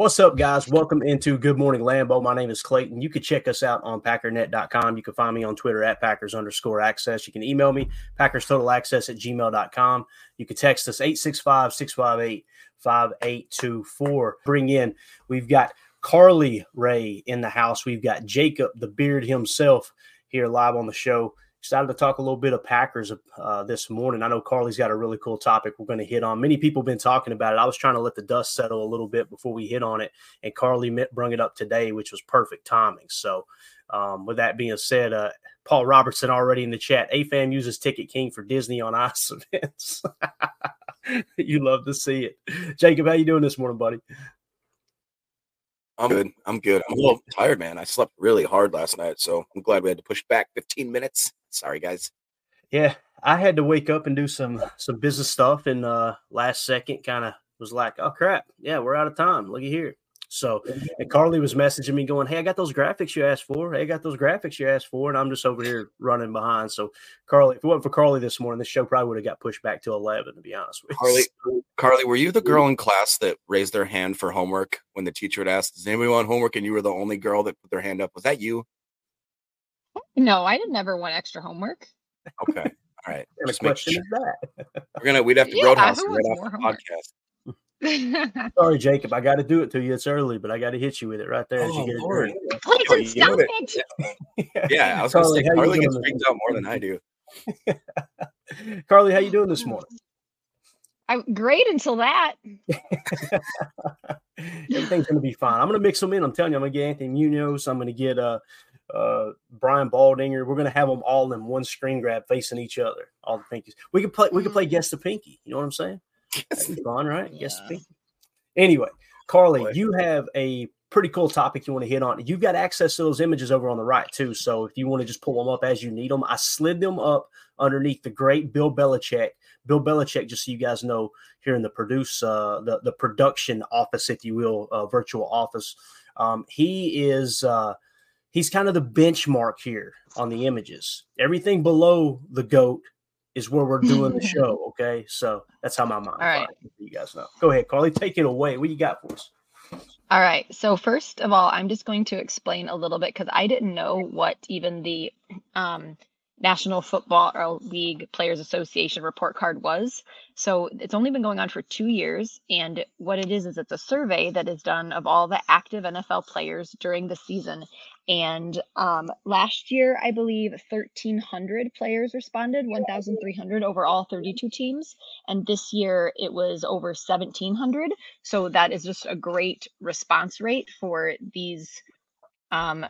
What's up, guys? Welcome into Good Morning Lambeau. My name is Clayton. You can check us out on packernet.com. You can find me on Twitter at Packers underscore access. You can email me, Packers Total Access at gmail.com. You can text us 865 658 5824. Bring in, we've got Carly Ray in the house. We've got Jacob, the beard himself, here live on the show. Excited to talk a little bit of Packers uh, this morning. I know Carly's got a really cool topic we're going to hit on. Many people have been talking about it. I was trying to let the dust settle a little bit before we hit on it, and Carly brought it up today, which was perfect timing. So, um, with that being said, uh, Paul Robertson already in the chat. AFAM uses Ticket King for Disney on ice events. you love to see it. Jacob, how you doing this morning, buddy? I'm good. I'm good. I'm a little tired, man. I slept really hard last night, so I'm glad we had to push back 15 minutes. Sorry, guys. Yeah, I had to wake up and do some some business stuff, and uh last second kind of was like, oh crap, yeah, we're out of time. Looky here. So, and Carly was messaging me going, Hey, I got those graphics you asked for. Hey, I got those graphics you asked for. And I'm just over here running behind. So, Carly, if it wasn't for Carly this morning, this show probably would have got pushed back to 11, to be honest with you. Carly, Carly, were you the girl in class that raised their hand for homework when the teacher would ask, Does anybody want homework? And you were the only girl that put their hand up. Was that you? No, I didn't never want extra homework. Okay. All right. What question sure. is that? We're gonna we'd have to yeah, roadhouse right off the podcast. Sorry, Jacob. I got to do it to you. It's early, but I got to hit you with it right there as you oh, get Lord. it. Please stop it. yeah, I was going to say Carly gets freaked out more than I do. Carly, how you doing this morning? I'm great until that. Everything's going to be fine. I'm going to mix them in. I'm telling you, I'm going to get Anthony Munoz. I'm going to get uh, uh, Brian Baldinger. We're going to have them all in one screen grab facing each other. All the pinkies. We could play. We could play mm. guess the pinky. You know what I'm saying? fun, right? Yeah. Yes. Anyway, Carly, Boy. you have a pretty cool topic you want to hit on. You've got access to those images over on the right too. So if you want to just pull them up as you need them, I slid them up underneath the great Bill Belichick. Bill Belichick, just so you guys know, here in the produce uh, the the production office, if you will, uh, virtual office. Um, he is uh, he's kind of the benchmark here on the images. Everything below the goat is where we're doing the show. Okay, so that's how my mind. All right, you guys know. Go ahead, Carly, take it away. What you got for us? All right. So first of all, I'm just going to explain a little bit because I didn't know what even the um, National Football League Players Association report card was. So it's only been going on for two years. And what it is, is it's a survey that is done of all the active NFL players during the season. And um, last year, I believe 1,300 players responded, 1,300 over all 32 teams. And this year, it was over 1,700. So that is just a great response rate for these um,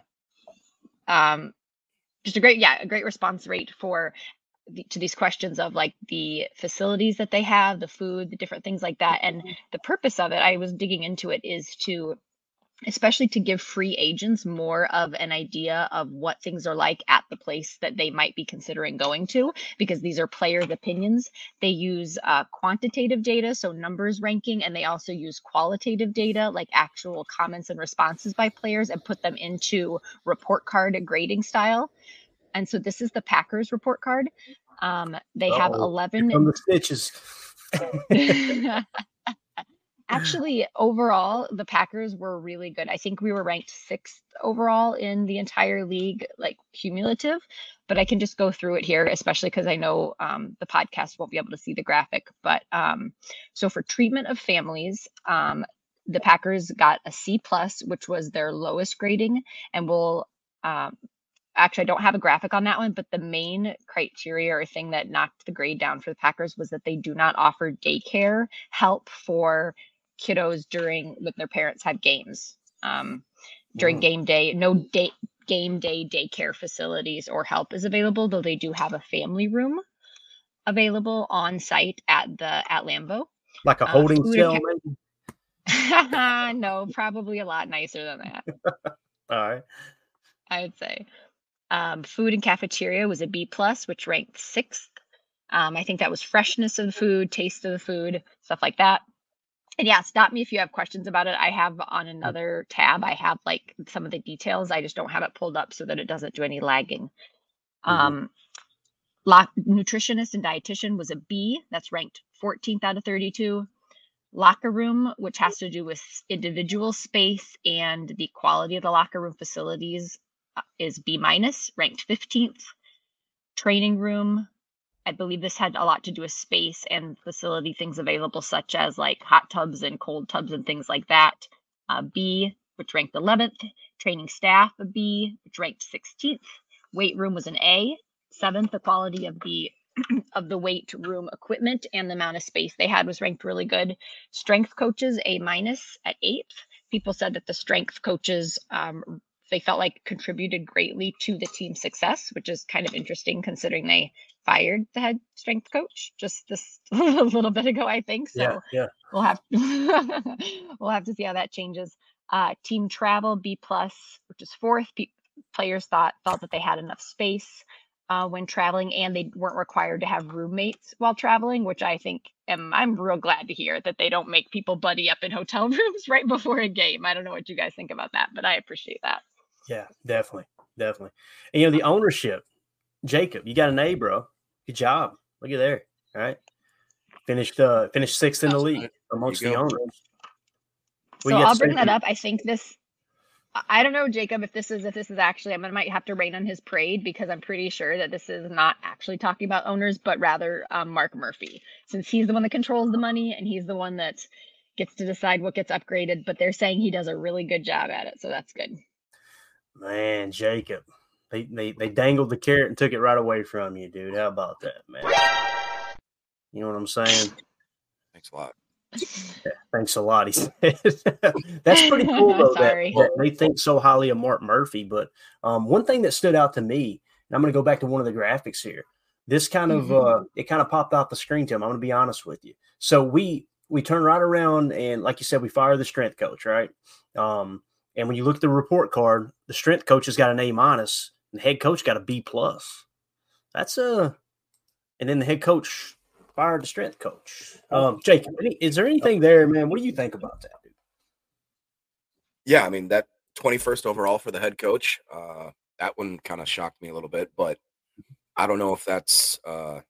um, just a great yeah a great response rate for the, to these questions of like the facilities that they have the food the different things like that and mm-hmm. the purpose of it i was digging into it is to especially to give free agents more of an idea of what things are like at the place that they might be considering going to because these are players opinions. They use uh, quantitative data so numbers ranking and they also use qualitative data like actual comments and responses by players and put them into report card grading style. And so this is the packers report card. Um, they Uh-oh. have 11 from the stitches actually overall the packers were really good. I think we were ranked sixth overall in the entire league like cumulative but i can just go through it here especially because i know um, the podcast won't be able to see the graphic but um, so for treatment of families um, the packers got a c plus which was their lowest grading and we'll um, actually I don't have a graphic on that one, but the main criteria or thing that knocked the grade down for the Packers was that they do not offer daycare help for kiddos during when their parents have games um, during mm. game day. No day game day daycare facilities or help is available, though they do have a family room available on site at the at Lambeau. Like a uh, holding uh, cell, no, probably a lot nicer than that. All right. I'd say. Um, food and cafeteria was a B plus, which ranked sixth. Um, I think that was freshness of the food, taste of the food, stuff like that and yeah, stop me if you have questions about it. I have on mm. another tab, I have like some of the details. I just don't have it pulled up so that it doesn't do any lagging. Mm-hmm. Um, lock, nutritionist and dietitian was a B. That's ranked 14th out of 32. Locker room, which has to do with individual space and the quality of the locker room facilities, uh, is B minus, ranked 15th. Training room, I believe this had a lot to do with space and facility things available, such as like hot tubs and cold tubs and things like that. Uh, B, which ranked 11th. Training staff, a B, which ranked 16th. Weight room was an A. Seventh, the quality of the of the weight room equipment and the amount of space they had was ranked really good. Strength coaches, A minus at eighth. People said that the strength coaches um, they felt like contributed greatly to the team success, which is kind of interesting considering they fired the head strength coach just this a little bit ago, I think. So yeah, yeah. we'll have we'll have to see how that changes. Uh, team travel B plus, which is fourth. P- players thought felt that they had enough space uh, when traveling, and they weren't required to have roommates while traveling, which I think am I'm real glad to hear that they don't make people buddy up in hotel rooms right before a game. I don't know what you guys think about that, but I appreciate that. Yeah, definitely, definitely. And you know the ownership Jacob, you got an A, bro. Good job. Look at there. All right. Finished uh finished sixth in the league amongst the owners. so I'll bring that up. I think this I don't know, Jacob, if this is if this is actually I might have to rain on his parade because I'm pretty sure that this is not actually talking about owners, but rather um, Mark Murphy, since he's the one that controls the money and he's the one that gets to decide what gets upgraded. But they're saying he does a really good job at it, so that's good. Man, Jacob, they, they they dangled the carrot and took it right away from you, dude. How about that, man? You know what I'm saying? Thanks a lot. Yeah, thanks a lot. He said that's pretty cool though that, that, they think so highly of Mark Murphy. But um, one thing that stood out to me, and I'm going to go back to one of the graphics here. This kind of mm-hmm. uh, it kind of popped off the screen to him. I'm going to be honest with you. So we we turn right around and like you said, we fire the strength coach, right? Um, and when you look at the report card, the strength coach has got an A minus the head coach got a B plus. That's a, and then the head coach fired the strength coach. Um, Jacob, any, is there anything there, man? What do you think about that? Dude? Yeah, I mean that 21st overall for the head coach. Uh, that one kind of shocked me a little bit, but I don't know if that's, uh,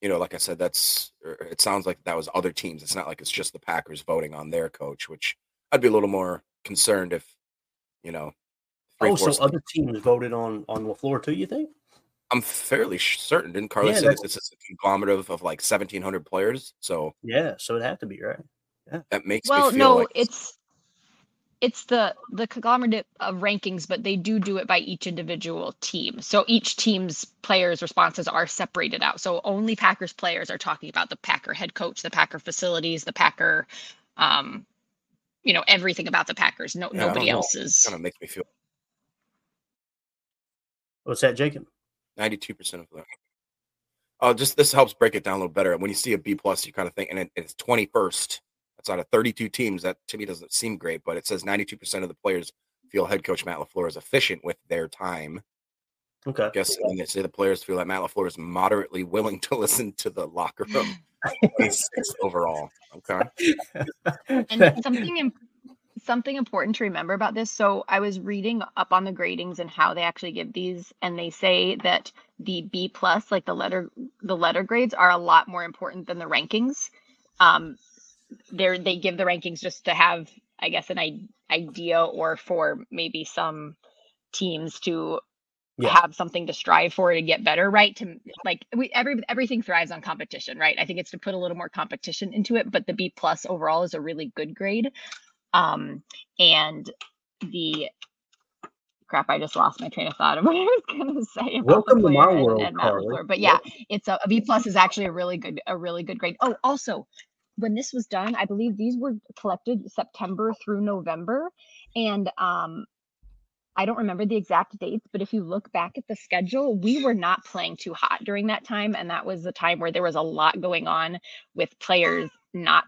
you know, like I said, that's. Er, it sounds like that was other teams. It's not like it's just the Packers voting on their coach, which I'd be a little more concerned if, you know, Oh, so other teams voted on on LaFleur too? You think? I'm fairly certain. Didn't Carlos yeah, say this is a conglomerate of, of like 1,700 players? So yeah, so it had to be right. Yeah, that makes well, no, like it's it's the the conglomerate of rankings, but they do do it by each individual team. So each team's players' responses are separated out. So only Packers players are talking about the Packer head coach, the Packer facilities, the Packer, um, you know, everything about the Packers. No, yeah, nobody else is. Kind of makes me feel What's that, Jacob? Ninety-two percent of that. Oh, just this helps break it down a little better. When you see a B plus, you kind of think, and it, it's twenty-first. That's out of thirty-two teams. That to me doesn't seem great, but it says ninety-two percent of the players feel head coach Matt LaFleur is efficient with their time. Okay. I guess and they say the players feel that Matt LaFleur is moderately willing to listen to the locker room. overall. Okay. And something something important to remember about this. So I was reading up on the gradings and how they actually give these, and they say that the B plus, like the letter the letter grades, are a lot more important than the rankings. Um, they they give the rankings just to have, I guess, an idea or for maybe some teams to yeah. have something to strive for to get better right to like we every everything thrives on competition right i think it's to put a little more competition into it but the b plus overall is a really good grade um, and the crap, I just lost my train of thought of what I was going to say. Welcome to my world, and, and But yeah, it's a, a B plus is actually a really good, a really good grade. Oh, also, when this was done, I believe these were collected September through November, and um, I don't remember the exact dates, but if you look back at the schedule, we were not playing too hot during that time. And that was the time where there was a lot going on with players not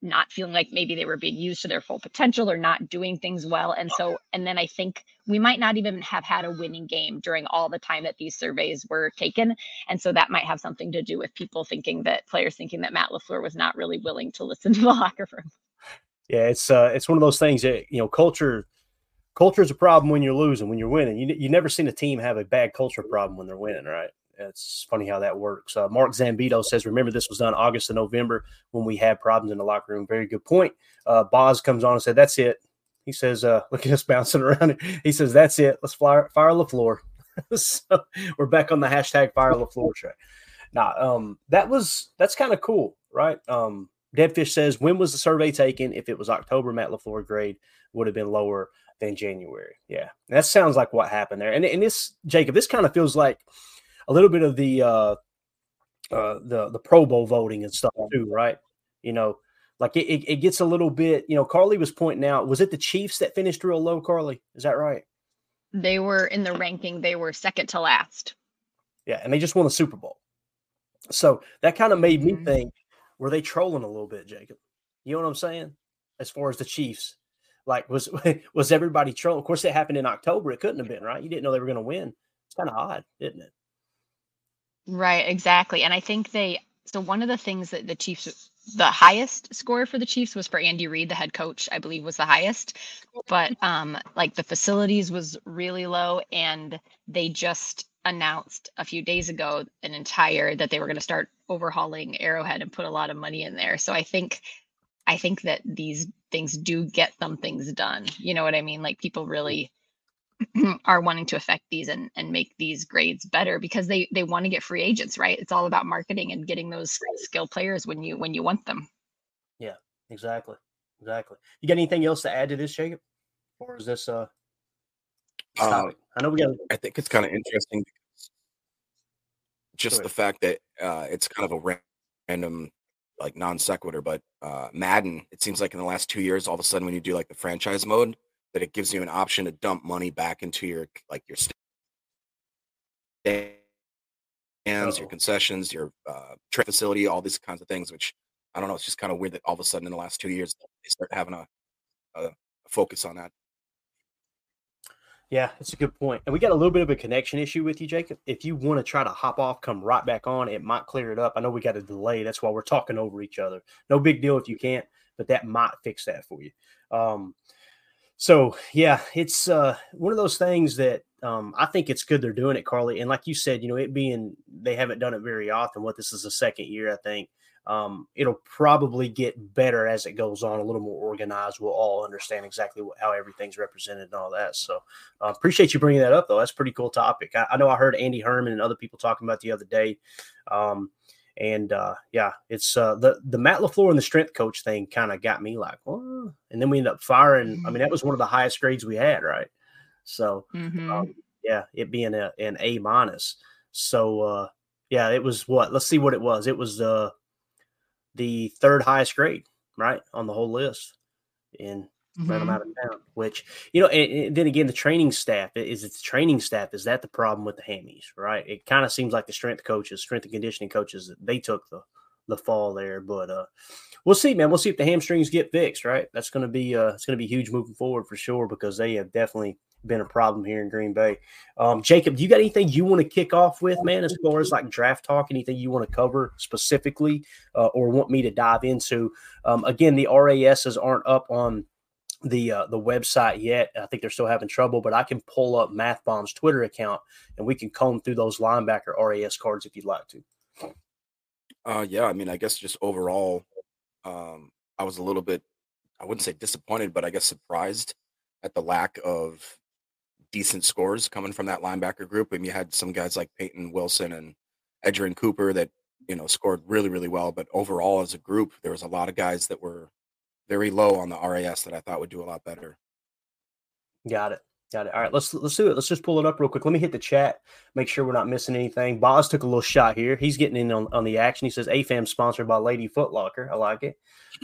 not feeling like maybe they were being used to their full potential or not doing things well. And so, and then I think we might not even have had a winning game during all the time that these surveys were taken. And so that might have something to do with people thinking that players thinking that Matt LaFleur was not really willing to listen to the locker room. Yeah, it's uh, it's one of those things that you know, culture culture is a problem when you're losing. When you're winning, you you never seen a team have a bad culture problem when they're winning, right? It's funny how that works. Uh, Mark Zambito says, "Remember, this was done August and November when we had problems in the locker room." Very good point. Uh, Boz comes on and said, "That's it." He says, uh, "Look at us bouncing around." He says, "That's it. Let's fire fire LaFleur." so we're back on the hashtag fire LaFleur track. Now, um, that was that's kind of cool, right? Um, Deadfish says, "When was the survey taken? If it was October, Matt LaFleur grade would have been lower than January." Yeah, that sounds like what happened there. And and this Jacob, this kind of feels like a little bit of the uh, uh, the the Pro Bowl voting and stuff too, right? You know, like it, it, it gets a little bit. You know, Carly was pointing out, was it the Chiefs that finished real low? Carly, is that right? They were in the ranking. They were second to last. Yeah, and they just won the Super Bowl. So that kind of made me mm-hmm. think, were they trolling a little bit, Jacob? You know what I'm saying? As far as the Chiefs, like was was everybody trolling? Of course, it happened in October. It couldn't have been right. You didn't know they were going to win. It's kind of odd, isn't it? Right, exactly. And I think they so one of the things that the Chiefs the highest score for the Chiefs was for Andy Reid, the head coach, I believe was the highest. But um like the facilities was really low and they just announced a few days ago an entire that they were going to start overhauling Arrowhead and put a lot of money in there. So I think I think that these things do get some things done. You know what I mean? Like people really are wanting to affect these and, and make these grades better because they they want to get free agents right it's all about marketing and getting those skill players when you when you want them yeah exactly exactly you got anything else to add to this jacob or is this uh uh, I know we got. I think it's kind of interesting, just the fact that uh, it's kind of a random, like non sequitur. But uh, Madden, it seems like in the last two years, all of a sudden, when you do like the franchise mode, that it gives you an option to dump money back into your like your stands, oh. your concessions, your uh, trade facility, all these kinds of things. Which I don't know. It's just kind of weird that all of a sudden in the last two years they start having a, a focus on that. Yeah, it's a good point. And we got a little bit of a connection issue with you, Jacob. If you want to try to hop off, come right back on, it might clear it up. I know we got a delay. That's why we're talking over each other. No big deal if you can't, but that might fix that for you. Um, so yeah, it's uh, one of those things that um, I think it's good they're doing it, Carly. And like you said, you know, it being they haven't done it very often. What this is the second year, I think. Um, it'll probably get better as it goes on, a little more organized. We'll all understand exactly what, how everything's represented and all that. So, uh, appreciate you bringing that up, though. That's a pretty cool topic. I, I, know I heard Andy Herman and other people talking about the other day. Um, and uh, yeah, it's uh, the the Matt LaFleur and the strength coach thing kind of got me like, and then we ended up firing. I mean, that was one of the highest grades we had, right? So mm-hmm. um, yeah, it being a, an A minus. So uh, yeah, it was what? Let's see what it was. It was uh, the third highest grade, right, on the whole list. And mm-hmm. ran them out of town. Which you know, and, and, then again, the training staff is it the training staff is that the problem with the hammies, right? It kind of seems like the strength coaches, strength and conditioning coaches, they took the the fall there, but uh, we'll see, man. We'll see if the hamstrings get fixed, right? That's going to be uh, it's going to be huge moving forward for sure because they have definitely been a problem here in Green Bay. Um, Jacob, do you got anything you want to kick off with, man, as far as like draft talk? Anything you want to cover specifically, uh, or want me to dive into? Um, again, the RASs aren't up on the uh, the website yet. I think they're still having trouble, but I can pull up Math Bomb's Twitter account and we can comb through those linebacker RAS cards if you'd like to. Uh, yeah, I mean, I guess just overall, um, I was a little bit, I wouldn't say disappointed, but I guess surprised at the lack of decent scores coming from that linebacker group. I mean, you had some guys like Peyton Wilson and Edgerrin Cooper that you know scored really, really well, but overall as a group, there was a lot of guys that were very low on the RAS that I thought would do a lot better. Got it. Got it. All right, let's let's do it. Let's just pull it up real quick. Let me hit the chat, make sure we're not missing anything. Boz took a little shot here. He's getting in on, on the action. He says AFAM sponsored by Lady Footlocker. I like it.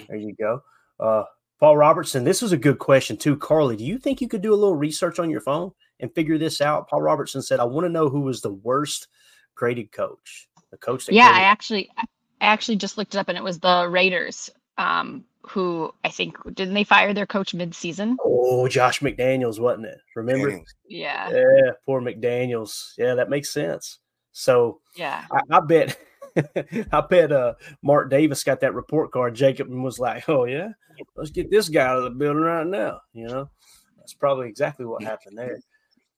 There you go. Uh, Paul Robertson, this is a good question too. Carly, do you think you could do a little research on your phone and figure this out? Paul Robertson said, I want to know who was the worst graded coach. The coach that Yeah, I actually I actually just looked it up and it was the Raiders. Um, who I think didn't they fire their coach mid-season? Oh, Josh McDaniels, wasn't it? Remember? Yeah. Yeah, poor McDaniels. Yeah, that makes sense. So yeah, I, I bet I bet uh, Mark Davis got that report card. Jacob was like, "Oh yeah, let's get this guy out of the building right now." You know, that's probably exactly what happened there.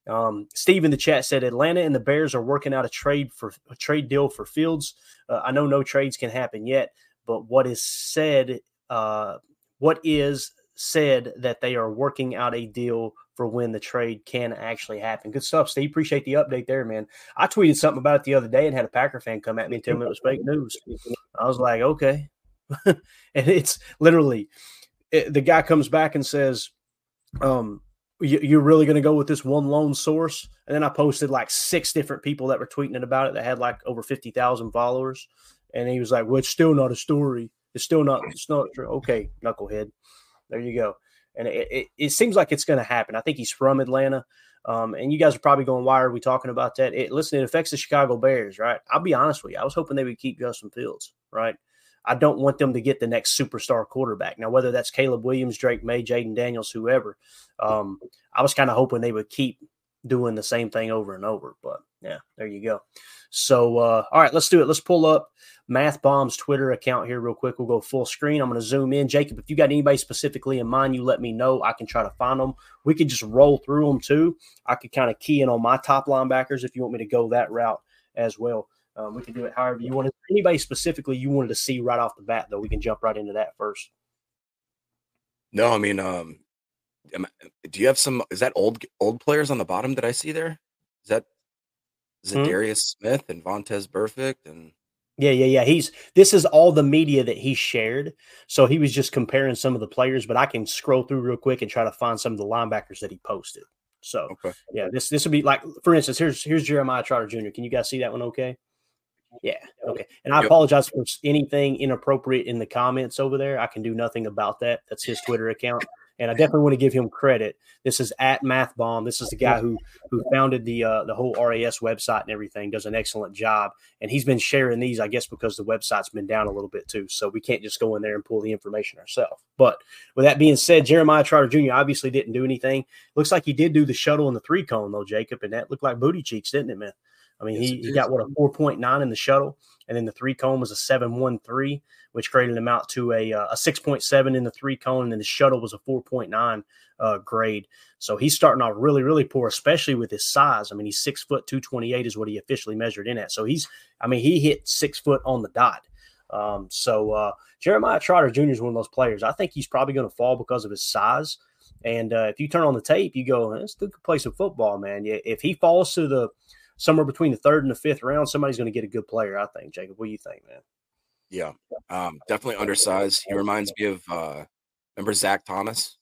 Um, Steve in the chat said Atlanta and the Bears are working out a trade for a trade deal for Fields. Uh, I know no trades can happen yet, but what is said, uh, what is said that they are working out a deal for when the trade can actually happen. Good stuff, Steve. Appreciate the update there, man. I tweeted something about it the other day and had a Packer fan come at me and tell me it was fake news. I was like, okay. and it's literally it, the guy comes back and says, um, you, are really going to go with this one lone source? And then I posted like six different people that were tweeting about it that had like over 50,000 followers. And he was like, well, it's still not a story. It's still not, it's not true. Okay, knucklehead. There you go and it, it, it seems like it's going to happen. I think he's from Atlanta. Um, and you guys are probably going, why are we talking about that? It, listen, it affects the Chicago Bears, right? I'll be honest with you. I was hoping they would keep Justin Fields, right? I don't want them to get the next superstar quarterback. Now, whether that's Caleb Williams, Drake Maye, Jayden Daniels, whoever, um, I was kind of hoping they would keep doing the same thing over and over. But yeah, there you go. So, uh, all right, let's do it. Let's pull up Math Bomb's Twitter account here real quick. We'll go full screen. I'm going to zoom in. Jacob, if you got anybody specifically in mind, you let me know. I can try to find them. We could just roll through them too. I could kind of key in on my top linebackers if you want me to go that route as well. Um, we can do it however you want. Anybody specifically you wanted to see right off the bat, though, we can jump right into that first. No, I mean, um, do you have some? Is that old old players on the bottom that I see there? Is that is it hmm? Smith and Vontaze Burfict and yeah, yeah, yeah. He's this is all the media that he shared. So he was just comparing some of the players, but I can scroll through real quick and try to find some of the linebackers that he posted. So okay. yeah, this this would be like for instance, here's here's Jeremiah Trotter Jr. Can you guys see that one okay? Yeah. Okay. And I yep. apologize for anything inappropriate in the comments over there. I can do nothing about that. That's his Twitter account and I definitely want to give him credit. This is at Math Bomb. This is the guy who who founded the uh, the whole RAS website and everything. Does an excellent job, and he's been sharing these, I guess, because the website's been down a little bit too. So we can't just go in there and pull the information ourselves. But with that being said, Jeremiah Trotter Jr. obviously didn't do anything. Looks like he did do the shuttle and the three cone though, Jacob, and that looked like booty cheeks, didn't it, man? I mean, yes, he, he got what a 4.9 in the shuttle, and then the three cone was a 7.13, which graded him out to a, uh, a 6.7 in the three cone, and then the shuttle was a 4.9 uh, grade. So he's starting off really, really poor, especially with his size. I mean, he's six foot 228 is what he officially measured in at. So he's, I mean, he hit six foot on the dot. Um, so uh, Jeremiah Trotter Jr. is one of those players. I think he's probably going to fall because of his size. And uh, if you turn on the tape, you go, "Let's do play some football, man." Yeah, if he falls to the somewhere between the third and the fifth round, somebody's going to get a good player. I think. Jacob, what do you think, man? Yeah, um, definitely undersized. He reminds me of uh, remember Zach Thomas.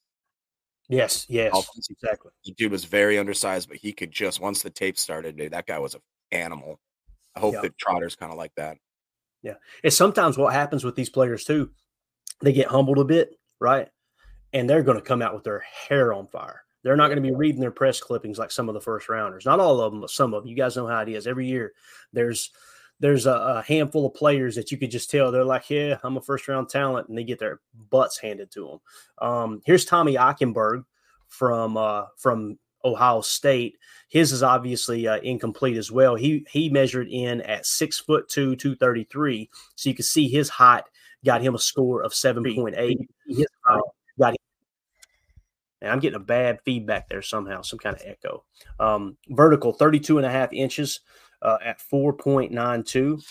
Yes, yes, exactly. The dude was very undersized, but he could just once the tape started, dude, that guy was an animal. I hope yeah. that Trotter's kind of like that. Yeah, it's sometimes what happens with these players too. They get humbled a bit, right? And they're going to come out with their hair on fire. They're not going to be reading their press clippings like some of the first rounders. Not all of them, but some of them. You guys know how it is. Every year, there's there's a, a, handful of players that you could just tell they're like, yeah, I'm a first round talent, and they get their butts handed to them. Um, here's Tommy Eichenberg from uh, from Ohio State. His is obviously uh, incomplete as well. He he measured in at six foot two, two thirty three. So you can see his height got him a score of seven point eight. His height got him and I'm getting a bad feedback there somehow, some kind of echo. Um, vertical, 32 and a half inches uh, at 4.92.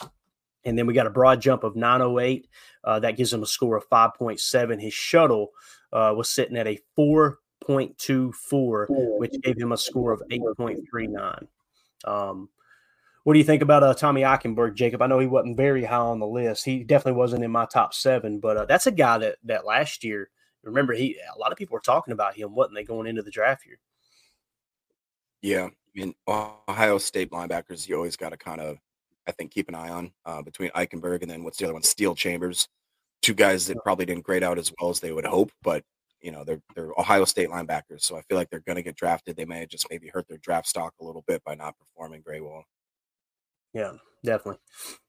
And then we got a broad jump of 908. Uh, that gives him a score of 5.7. His shuttle uh, was sitting at a 4.24, which gave him a score of 8.39. Um, what do you think about uh, Tommy Eichenberg, Jacob? I know he wasn't very high on the list. He definitely wasn't in my top seven, but uh, that's a guy that that last year remember he a lot of people were talking about him, wasn't they, going into the draft year? Yeah, I mean Ohio State linebackers, you always got to kind of, I think, keep an eye on uh, between Eichenberg and then what's the other one, Steele Chambers, two guys that probably didn't grade out as well as they would hope, but you know they're they're Ohio State linebackers, so I feel like they're going to get drafted. They may have just maybe hurt their draft stock a little bit by not performing very well. Yeah, definitely.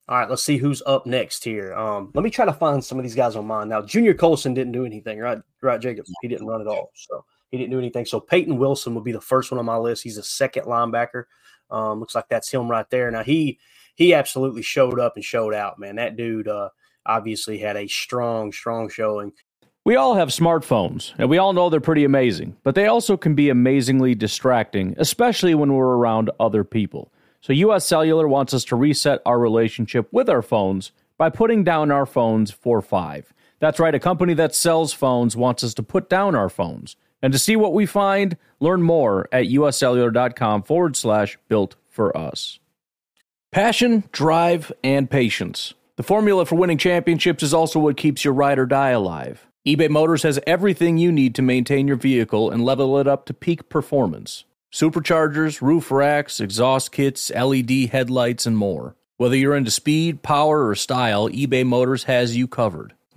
All right, let's see who's up next here. Um, let me try to find some of these guys on mine. Now, Junior Colson didn't do anything, right? Right, Jacob? He didn't run at all. So he didn't do anything. So Peyton Wilson will be the first one on my list. He's a second linebacker. Um, looks like that's him right there. Now he he absolutely showed up and showed out, man. That dude uh, obviously had a strong, strong showing. We all have smartphones, and we all know they're pretty amazing, but they also can be amazingly distracting, especially when we're around other people. So, US Cellular wants us to reset our relationship with our phones by putting down our phones for five. That's right, a company that sells phones wants us to put down our phones. And to see what we find, learn more at uscellular.com forward slash built for us. Passion, drive, and patience. The formula for winning championships is also what keeps your ride or die alive. eBay Motors has everything you need to maintain your vehicle and level it up to peak performance superchargers, roof racks, exhaust kits, LED headlights, and more. Whether you're into speed, power, or style, eBay Motors has you covered.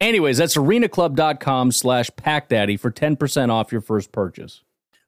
Anyways, that's arenaclub.com slash packdaddy for 10% off your first purchase.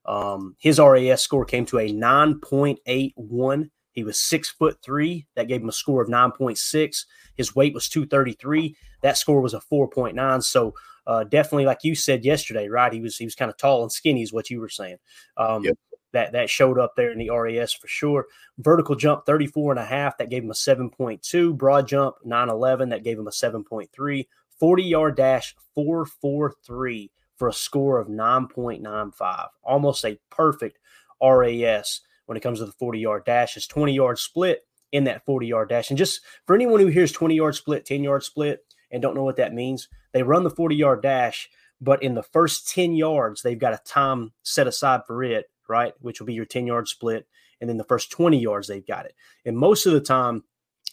Um, his RAS score came to a 9.81. He was six foot three. That gave him a score of 9.6. His weight was 233. That score was a 4.9. So uh, definitely, like you said yesterday, right? He was he was kind of tall and skinny, is what you were saying. Um, yep that that showed up there in the RAS for sure. Vertical jump 34 and a half, that gave him a 7.2. Broad jump 911, that gave him a 7.3. 40 yard dash 443 for a score of 9.95. Almost a perfect RAS when it comes to the 40 yard dash. His 20 yard split in that 40 yard dash. And just for anyone who hears 20 yard split, 10 yard split, and don't know what that means, they run the 40 yard dash, but in the first 10 yards, they've got a time set aside for it right? Which will be your 10 yard split. And then the first 20 yards, they've got it. And most of the time,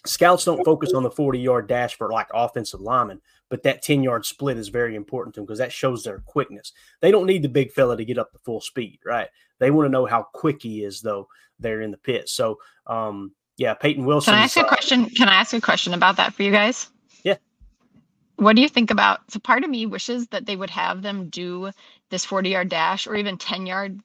scouts don't focus on the 40 yard dash for like offensive linemen, but that 10 yard split is very important to them because that shows their quickness. They don't need the big fella to get up to full speed, right? They want to know how quick he is, though, they're in the pit. So, um, yeah, Peyton Wilson. Can I ask a question? Can I ask a question about that for you guys? Yeah. What do you think about? So, part of me wishes that they would have them do this 40 yard dash or even 10 yard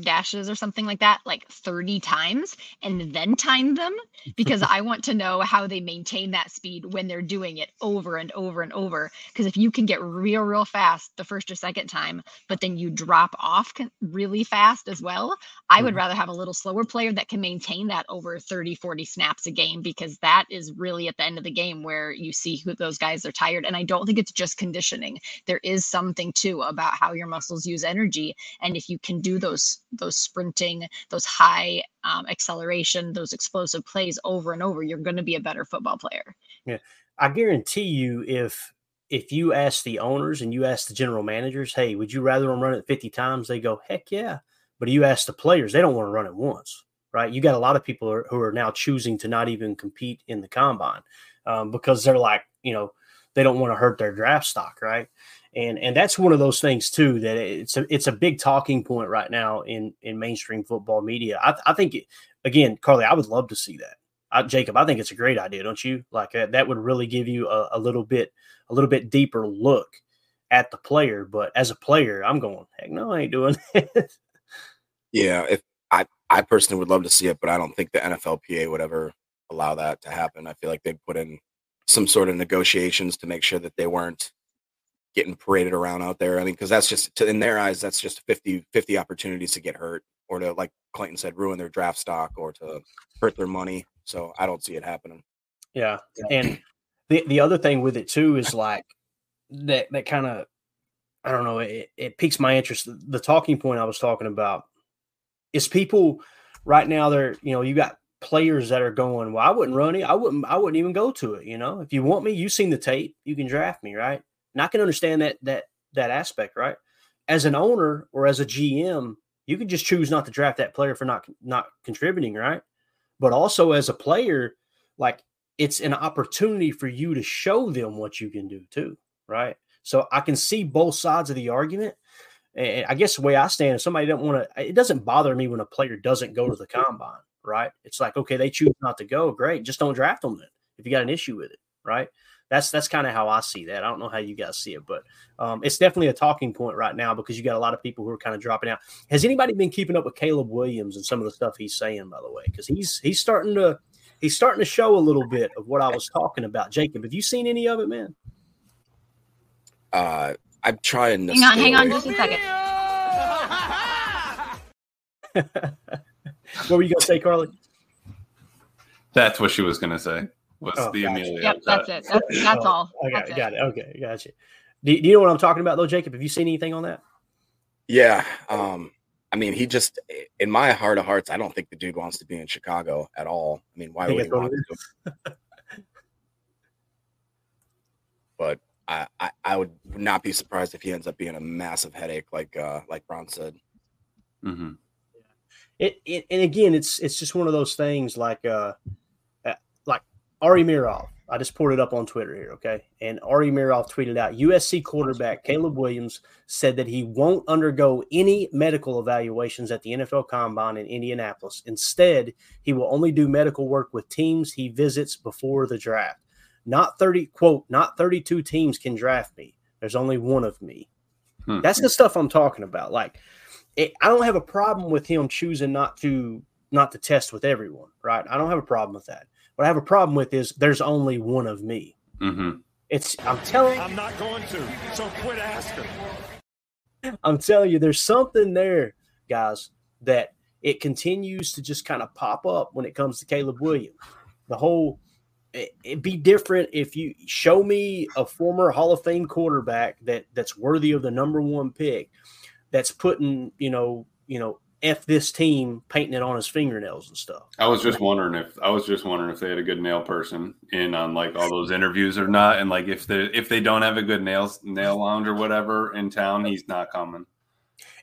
dashes or something like that like 30 times and then time them because I want to know how they maintain that speed when they're doing it over and over and over. Because if you can get real real fast the first or second time but then you drop off really fast as well I would mm-hmm. rather have a little slower player that can maintain that over 30 40 snaps a game because that is really at the end of the game where you see who those guys are tired. And I don't think it's just conditioning. There is something too about how your muscles use energy. And if you can do those those sprinting, those high um, acceleration, those explosive plays over and over, you're going to be a better football player. Yeah, I guarantee you, if if you ask the owners and you ask the general managers, hey, would you rather them run it 50 times? They go, heck yeah. But you ask the players, they don't want to run it once, right? You got a lot of people who are now choosing to not even compete in the combine um, because they're like, you know, they don't want to hurt their draft stock, right? And and that's one of those things too that it's a it's a big talking point right now in in mainstream football media. I, I think it, again, Carly, I would love to see that. I, Jacob, I think it's a great idea, don't you? Like uh, that would really give you a, a little bit a little bit deeper look at the player. But as a player, I'm going, heck no, I ain't doing it. yeah, if I I personally would love to see it, but I don't think the NFLPA would ever allow that to happen. I feel like they'd put in some sort of negotiations to make sure that they weren't getting paraded around out there. I mean, because that's just in their eyes, that's just 50, 50 opportunities to get hurt or to, like Clayton said, ruin their draft stock or to hurt their money. So I don't see it happening. Yeah, and the the other thing with it too is like that that kind of I don't know it, it piques my interest. The talking point I was talking about is people right now. They're you know you got players that are going. Well, I wouldn't run it. I wouldn't. I wouldn't even go to it. You know, if you want me, you've seen the tape. You can draft me, right? And I can understand that that that aspect, right? As an owner or as a GM, you can just choose not to draft that player for not not contributing, right? but also as a player, like it's an opportunity for you to show them what you can do too, right? So I can see both sides of the argument. And I guess the way I stand, if somebody don't want to, it doesn't bother me when a player doesn't go to the combine, right? It's like, okay, they choose not to go. Great. Just don't draft them then if you got an issue with it, right? That's that's kind of how I see that. I don't know how you guys see it, but um, it's definitely a talking point right now because you got a lot of people who are kind of dropping out. Has anybody been keeping up with Caleb Williams and some of the stuff he's saying? By the way, because he's he's starting to he's starting to show a little bit of what I was talking about. Jacob, have you seen any of it, man? Uh, I'm trying to hang on, hang on, just a second. what were you gonna say, Carly? That's what she was gonna say was oh, the gotcha. Amelia. Yep, that's it. That's, that's oh, all. Okay, that's got it. it. Okay, gotcha. Do, do you know what I'm talking about though, Jacob? Have you seen anything on that? Yeah. Um, I mean, he just in my heart of hearts, I don't think the dude wants to be in Chicago at all. I mean, why would he want to? but I, I, I would not be surprised if he ends up being a massive headache, like uh, like Ron said. Mm-hmm. It, it and again, it's it's just one of those things like uh, Ari Meirov. I just poured it up on Twitter here, okay? And Ari Meirov tweeted out USC quarterback Caleb Williams said that he won't undergo any medical evaluations at the NFL Combine in Indianapolis. Instead, he will only do medical work with teams he visits before the draft. Not 30, quote, not 32 teams can draft me. There's only one of me. Hmm. That's the stuff I'm talking about. Like, it, I don't have a problem with him choosing not to not to test with everyone, right? I don't have a problem with that. What I have a problem with is there's only one of me. Mm-hmm. It's I'm telling. I'm not going to. So quit asking. I'm telling you, there's something there, guys, that it continues to just kind of pop up when it comes to Caleb Williams. The whole it, would be different if you show me a former Hall of Fame quarterback that that's worthy of the number one pick, that's putting you know you know f this team painting it on his fingernails and stuff. I was just wondering if I was just wondering if they had a good nail person in on like all those interviews or not, and like if they if they don't have a good nails nail lounge or whatever in town, he's not coming.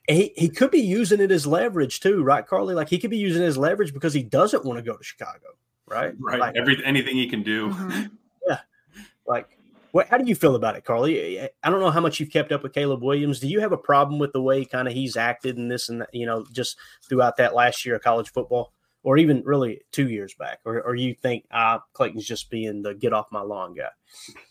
He, he could be using it as leverage too, right, Carly? Like he could be using it as leverage because he doesn't want to go to Chicago, right? Right. Like, Every anything he can do. Mm-hmm. Yeah. Like how do you feel about it, Carly? I don't know how much you've kept up with Caleb Williams. Do you have a problem with the way kind of he's acted in this and that, you know, just throughout that last year of college football, or even really two years back, or, or you think ah, Clayton's just being the get off my lawn guy?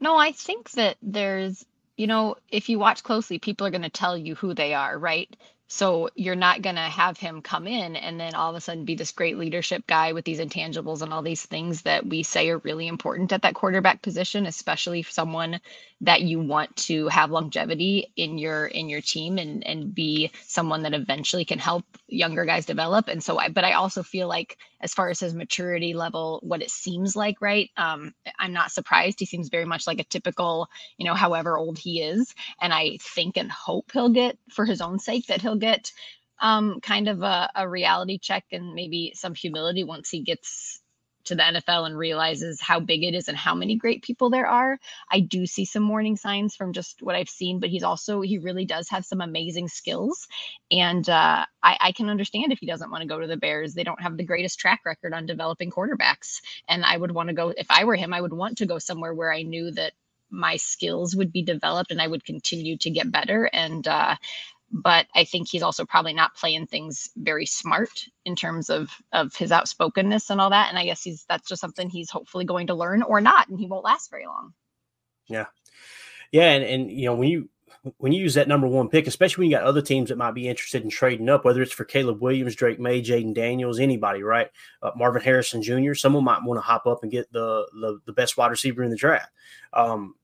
No, I think that there's, you know, if you watch closely, people are going to tell you who they are, right? So you're not going to have him come in and then all of a sudden be this great leadership guy with these intangibles and all these things that we say are really important at that quarterback position, especially someone that you want to have longevity in your in your team and and be someone that eventually can help younger guys develop. And so I but I also feel like as far as his maturity level, what it seems like, right? Um, I'm not surprised. He seems very much like a typical, you know, however old he is. And I think and hope he'll get for his own sake that he'll get um, kind of a, a reality check and maybe some humility once he gets to the NFL and realizes how big it is and how many great people there are. I do see some warning signs from just what I've seen, but he's also, he really does have some amazing skills. And uh, I, I can understand if he doesn't want to go to the Bears. They don't have the greatest track record on developing quarterbacks. And I would want to go, if I were him, I would want to go somewhere where I knew that my skills would be developed and I would continue to get better. And uh, but I think he's also probably not playing things very smart in terms of of his outspokenness and all that. And I guess he's that's just something he's hopefully going to learn or not, and he won't last very long. Yeah, yeah, and and you know when you when you use that number one pick, especially when you got other teams that might be interested in trading up, whether it's for Caleb Williams, Drake Maye, Jayden Daniels, anybody, right? Uh, Marvin Harrison Jr. Someone might want to hop up and get the, the, the best wide receiver in the draft. Um,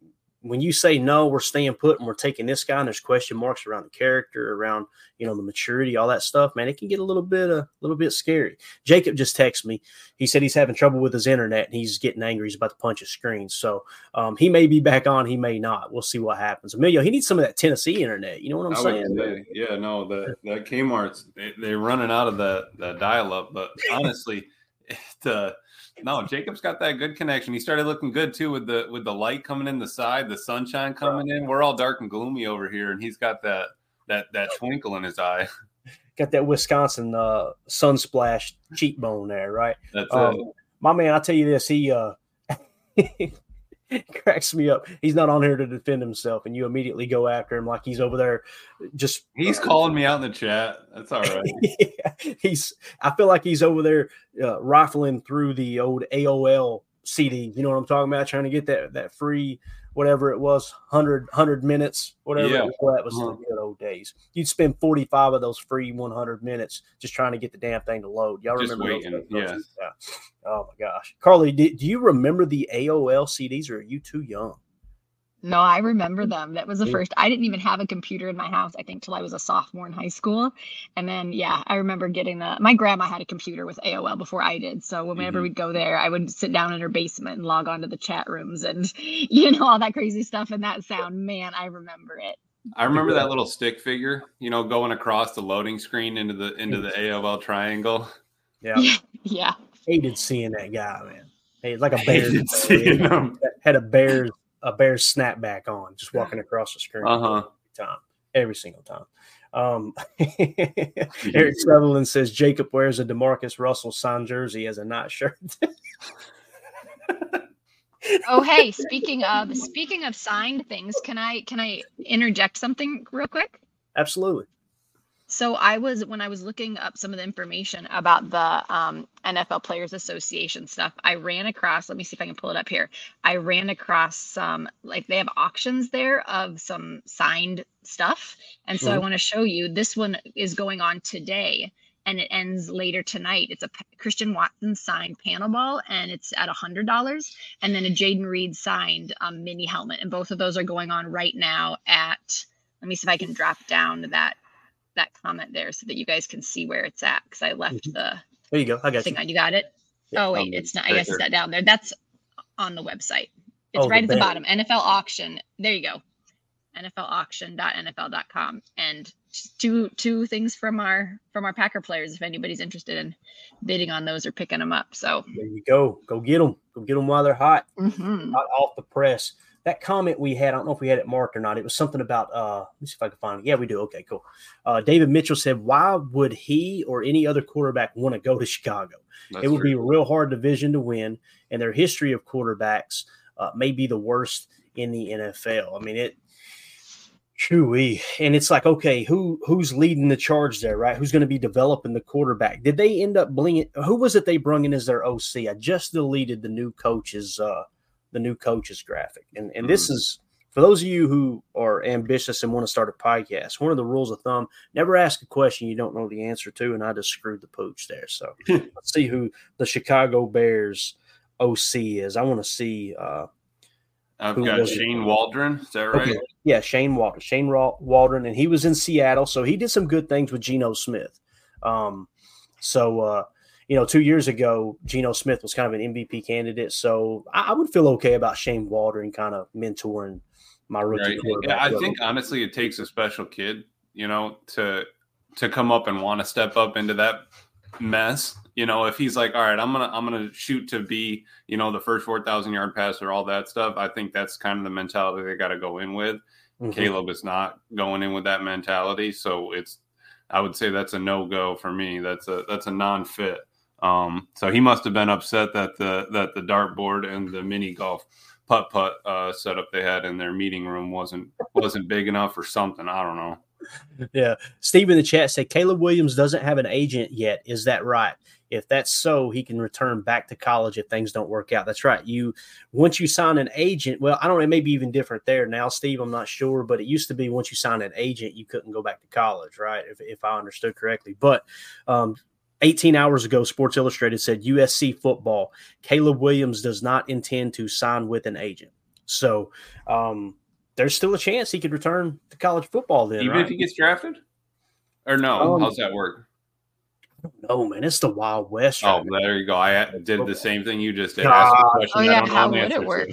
when you say no, we're staying put and we're taking this guy, and there's question marks around the character, around you know the maturity, all that stuff, man, it can get a little bit a little bit scary. Jacob just texted me. He said he's having trouble with his internet and he's getting angry. He's about to punch his screen. So um, he may be back on, he may not. We'll see what happens. Emilio, he needs some of that Tennessee internet. You know what I'm I saying? Say, yeah, no, the that Kmart's they, they're running out of that the dial up, but honestly, the no, Jacob's got that good connection. He started looking good too with the with the light coming in the side, the sunshine coming in. We're all dark and gloomy over here, and he's got that that that twinkle in his eye. Got that Wisconsin uh, sunsplash cheekbone there, right? That's um, it. My man, I'll tell you this. He uh, cracks me up. He's not on here to defend himself, and you immediately go after him like he's over there. Just he's uh, calling me out in the chat. That's all right. yeah, he's. I feel like he's over there uh, rifling through the old AOL CD. You know what I'm talking about? Trying to get that that free whatever it was 100 100 minutes whatever yeah. was, that was uh-huh. the good old days you'd spend 45 of those free 100 minutes just trying to get the damn thing to load y'all just remember waiting. Those, those, yeah. oh my gosh carly do, do you remember the aol cds or are you too young no, I remember them. That was the first. I didn't even have a computer in my house, I think, till I was a sophomore in high school. And then, yeah, I remember getting the. My grandma had a computer with AOL before I did. So whenever mm-hmm. we'd go there, I would sit down in her basement and log on to the chat rooms and, you know, all that crazy stuff and that sound. Man, I remember it. I remember that little stick figure, you know, going across the loading screen into the into the AOL triangle. Yeah. Yeah. Hated seeing that guy, man. Hey, it's like a bear. Had a bear's a Bears snapback on, just walking across the screen uh-huh. every time, every single time. Um, Eric Sutherland says Jacob wears a Demarcus Russell signed jersey as a night shirt. oh hey, speaking of speaking of signed things, can I can I interject something real quick? Absolutely. So I was when I was looking up some of the information about the um, NFL Players Association stuff. I ran across. Let me see if I can pull it up here. I ran across some like they have auctions there of some signed stuff, and so I want to show you. This one is going on today, and it ends later tonight. It's a Christian Watson signed panel ball, and it's at a hundred dollars, and then a Jayden Reed signed um, mini helmet, and both of those are going on right now at. Let me see if I can drop down to that that comment there so that you guys can see where it's at because I left mm-hmm. the. There you go. I got you. On. You got it. Yeah, oh wait, um, it's not. I guess it's not down there. That's on the website. It's oh, right the at the bottom. NFL auction. There you go. NFLauction.nfl.com and two two things from our from our Packer players if anybody's interested in bidding on those or picking them up. So there you go. Go get them. Go get them while they're hot. Mm-hmm. Hot off the press that comment we had, I don't know if we had it marked or not. It was something about, uh, let me see if I can find it. Yeah, we do. Okay, cool. Uh, David Mitchell said, Why would he or any other quarterback want to go to Chicago? That's it would true. be a real hard division to win, and their history of quarterbacks uh, may be the worst in the NFL. I mean, it, Chewy. And it's like, okay, who who's leading the charge there, right? Who's going to be developing the quarterback? Did they end up blinging? Who was it they brung in as their OC? I just deleted the new coach's uh, the new coaches graphic. And and mm-hmm. this is for those of you who are ambitious and want to start a podcast, one of the rules of thumb, never ask a question you don't know the answer to. And I just screwed the pooch there. So let's see who the Chicago Bears OC is. I want to see. Uh, I've got Shane Waldron. Is that right? Okay. Yeah, Shane Waldron. Shane Waldron, and he was in Seattle, so he did some good things with Geno Smith. Um, so uh, you know, two years ago, Geno Smith was kind of an MVP candidate. So I, I would feel okay about Shane Waldron kind of mentoring my rookie. Right. I think honestly, it takes a special kid, you know, to to come up and want to step up into that mess. You know, if he's like, all right, I'm gonna I'm gonna shoot to be, you know, the first four thousand yard passer, all that stuff. I think that's kind of the mentality they got to go in with. Mm-hmm. Caleb is not going in with that mentality, so it's I would say that's a no go for me. That's a that's a non fit. Um, so he must have been upset that the that the dartboard and the mini golf putt putt uh, setup they had in their meeting room wasn't wasn't big enough or something. I don't know. Yeah, Steve in the chat said Caleb Williams doesn't have an agent yet. Is that right? If that's so, he can return back to college if things don't work out. That's right. You once you sign an agent, well, I don't know, it may be even different there now, Steve. I'm not sure, but it used to be once you signed an agent, you couldn't go back to college, right? If, if I understood correctly. But um, 18 hours ago, Sports Illustrated said USC football. Caleb Williams does not intend to sign with an agent. So um, there's still a chance he could return to college football then. Even right? if he gets drafted? Or no? Um, How's that work? no, man, it's the Wild West. Oh, there you go. I did the same thing you just did. God. Ask a question Oh, I yeah, don't how the would answer it work?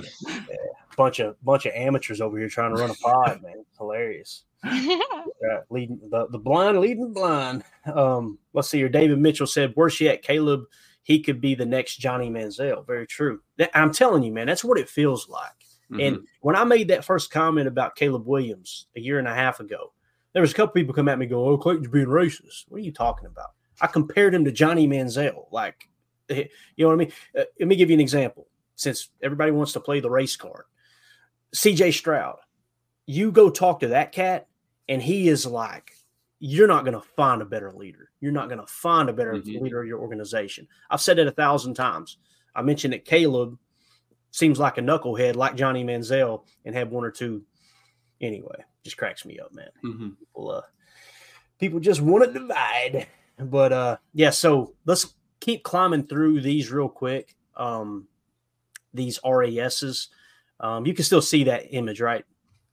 Bunch of bunch of amateurs over here trying to run a pod, man. Hilarious. Right, leading the, the blind leading blind. Um, let's see here. David Mitchell said, worse yet, Caleb, he could be the next Johnny Manziel. Very true. That- I'm telling you, man, that's what it feels like. Mhm. And when I made that first comment about Caleb Williams a year and a half ago, there was a couple people come at me go, "Oh, Clayton's being racist." What are you talking about? I compared him to Johnny Manziel. Like, eh, you know what I mean? Uh, let me give you an example. Since everybody wants to play the race card, C.J. Stroud, you go talk to that cat, and he is like, you're not going to find a better leader. You're not going to find a better Mhm. leader of your organization. I've said it a thousand times. I mentioned that Caleb seems like a knucklehead, like Johnny Manziel, and had one or two. Anyway, just cracks me up, man. Mhm. People, uh, people just want to divide. But uh, yeah, so let's keep climbing through these real quick. Um, these RASs. Um, you can still see that image, right?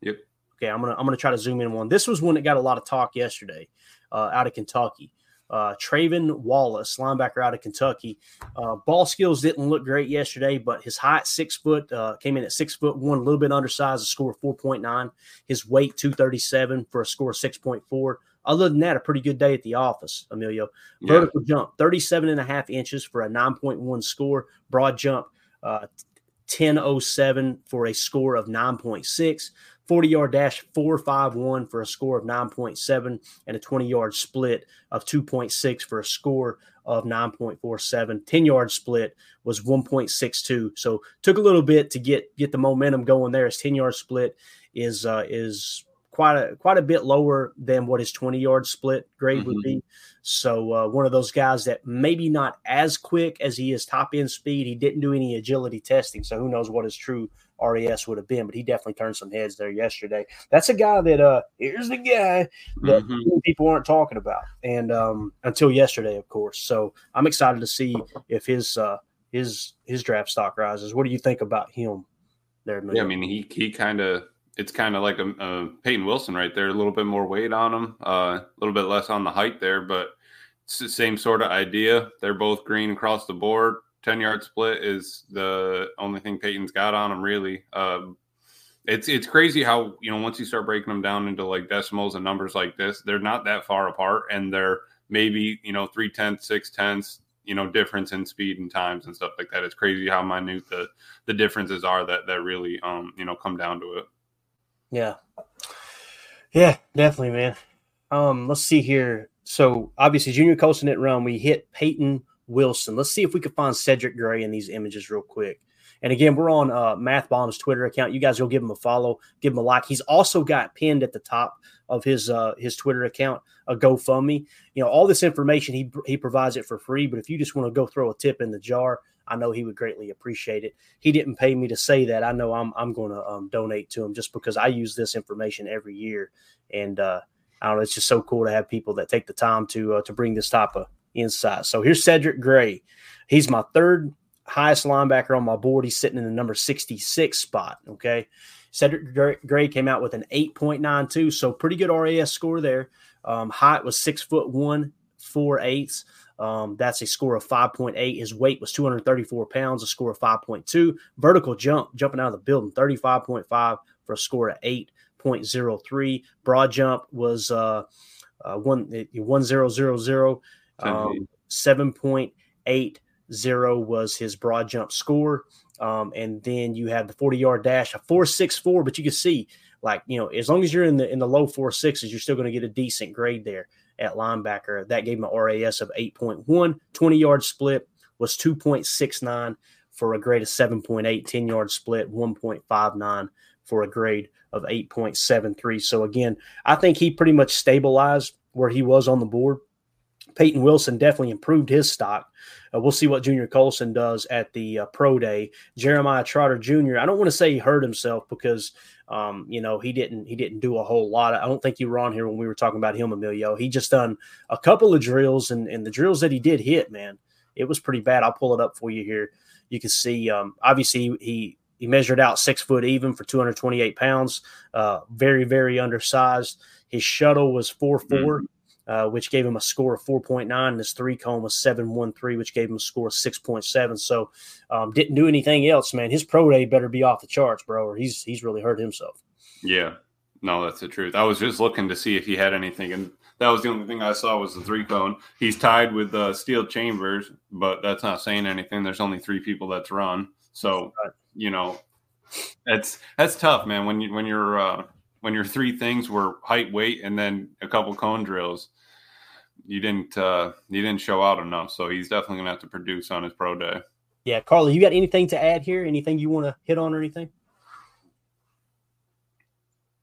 Yep. Okay, I'm gonna I'm gonna try to zoom in one. This was one that got a lot of talk yesterday, uh, out of Kentucky. Uh, Trevin Wallace, linebacker out of Kentucky. Uh, ball skills didn't look great yesterday, but his height, six foot, uh, came in at six foot one, a little bit undersized, a score of 4.9. His weight, 237 for a score of 6.4. Other than that, a pretty good day at the office, Emilio. Yeah. Vertical jump, 37 and a half inches for a 9.1 score. Broad jump, uh, 1007 for a score of 9.6. 40 yard dash 451 for a score of 9.7 and a 20 yard split of 2.6 for a score of 9.47 10 yard split was 1.62 so took a little bit to get get the momentum going there his 10 yard split is uh is quite a quite a bit lower than what his 20 yard split grade would Mhm. be. So uh, one of those guys that maybe not as quick as he is top end speed he didn't do any agility testing so who knows what his true RAS would have been but he definitely turned some heads there yesterday. That's a guy that uh here's the guy that Mhm. people aren't talking about and um until yesterday of course. So i'm excited to see if his uh his his draft stock rises. What do you think about him there Yeah, I mean, he he kind of it's kind of like a, a Peyton Wilson right there. A little bit more weight on him, uh, a little bit less on the height there, but it's the same sort of idea. They're both green across the board. Ten yard split is the only thing Peyton's got on him, really. Um, it's it's crazy how you know once you start breaking them down into like decimals and numbers like this, they're not that far apart, and they're maybe you know three tenths, six tenths, you know difference in speed and times and stuff like that. It's crazy how minute the the differences are that that really um you know come down to it. Yeah. Yeah, definitely, man. Um, let's see here. So obviously, Junior Colson didn't run. We hit Peyton Wilson. Let's see if we can find Cedric Gray in these images real quick. And again, we're on uh, Math Bomb's Twitter account. You guys go give him a follow, give him a like. He's also got pinned at the top of his uh, his Twitter account a GoFundMe. You know, all this information he he provides it for free. But if you just want to go throw a tip in the jar, I know he would greatly appreciate it. He didn't pay me to say that. I know I'm I'm going to um, donate to him just because I use this information every year, and uh, I don't know. It's just so cool to have people that take the time to uh, to bring this type of insight. So here's Cedric Gray. He's my third highest linebacker on my board. He's sitting in the number 66 spot. Okay. Cedric Gray- came out with an 8.92, so pretty good RAS score there. Um, height was six foot one, four eighths. Um, that's a score of 5.8. His weight was 234 pounds, a score of 5.2. Vertical jump, jumping out of the building, 35.5 for a score of 8.03. Broad jump was uh, uh, one, 1000. Um, 7.80 was his broad jump score. Um, and then you have the 40 yard dash, a 4.64, but you can see like, you know, as long as you're in the, in the low four sixes, you're still going to get a decent grade there at linebacker. That gave him an RAS of 8.1, 20 yard split was 2.69, for a grade of 7.8, 10 yard split, 1.59 for a grade of 8.73. So, again, I think he pretty much stabilized where he was on the board. Peyton Wilson definitely improved his stock. Uh, we'll see what Junior Colson does at the uh, pro day. Jeremiah Trotter Jr. I don't want to say he hurt himself because um, you know he didn't he didn't do a whole lot. I don't think you were on here when we were talking about him, Emilio. He just done a couple of drills and and the drills that he did hit, man, it was pretty bad. I'll pull it up for you here. You can see um, obviously he he measured out six foot even for 228 pounds. Uh, very very undersized. His shuttle was four four. Mm-hmm uh, which gave him a score of 4.9. And his three cone was 7.13, which gave him a score of 6.7. So um, didn't do anything else, man. His pro day better be off the charts, bro, or he's he's really hurt himself. Yeah, no, that's the truth. I was just looking to see if he had anything, and that was the only thing I saw was the three cone. He's tied with uh, Steele Chambers, but that's not saying anything. There's only three people that's run, so you know, that's that's tough, man. When you when you're uh, when your three things were height, weight, and then a couple cone drills, you didn't uh, you didn't show out enough. So he's definitely gonna have to produce on his pro day. Yeah, Carly, you got anything to add here? Anything you want to hit on or anything?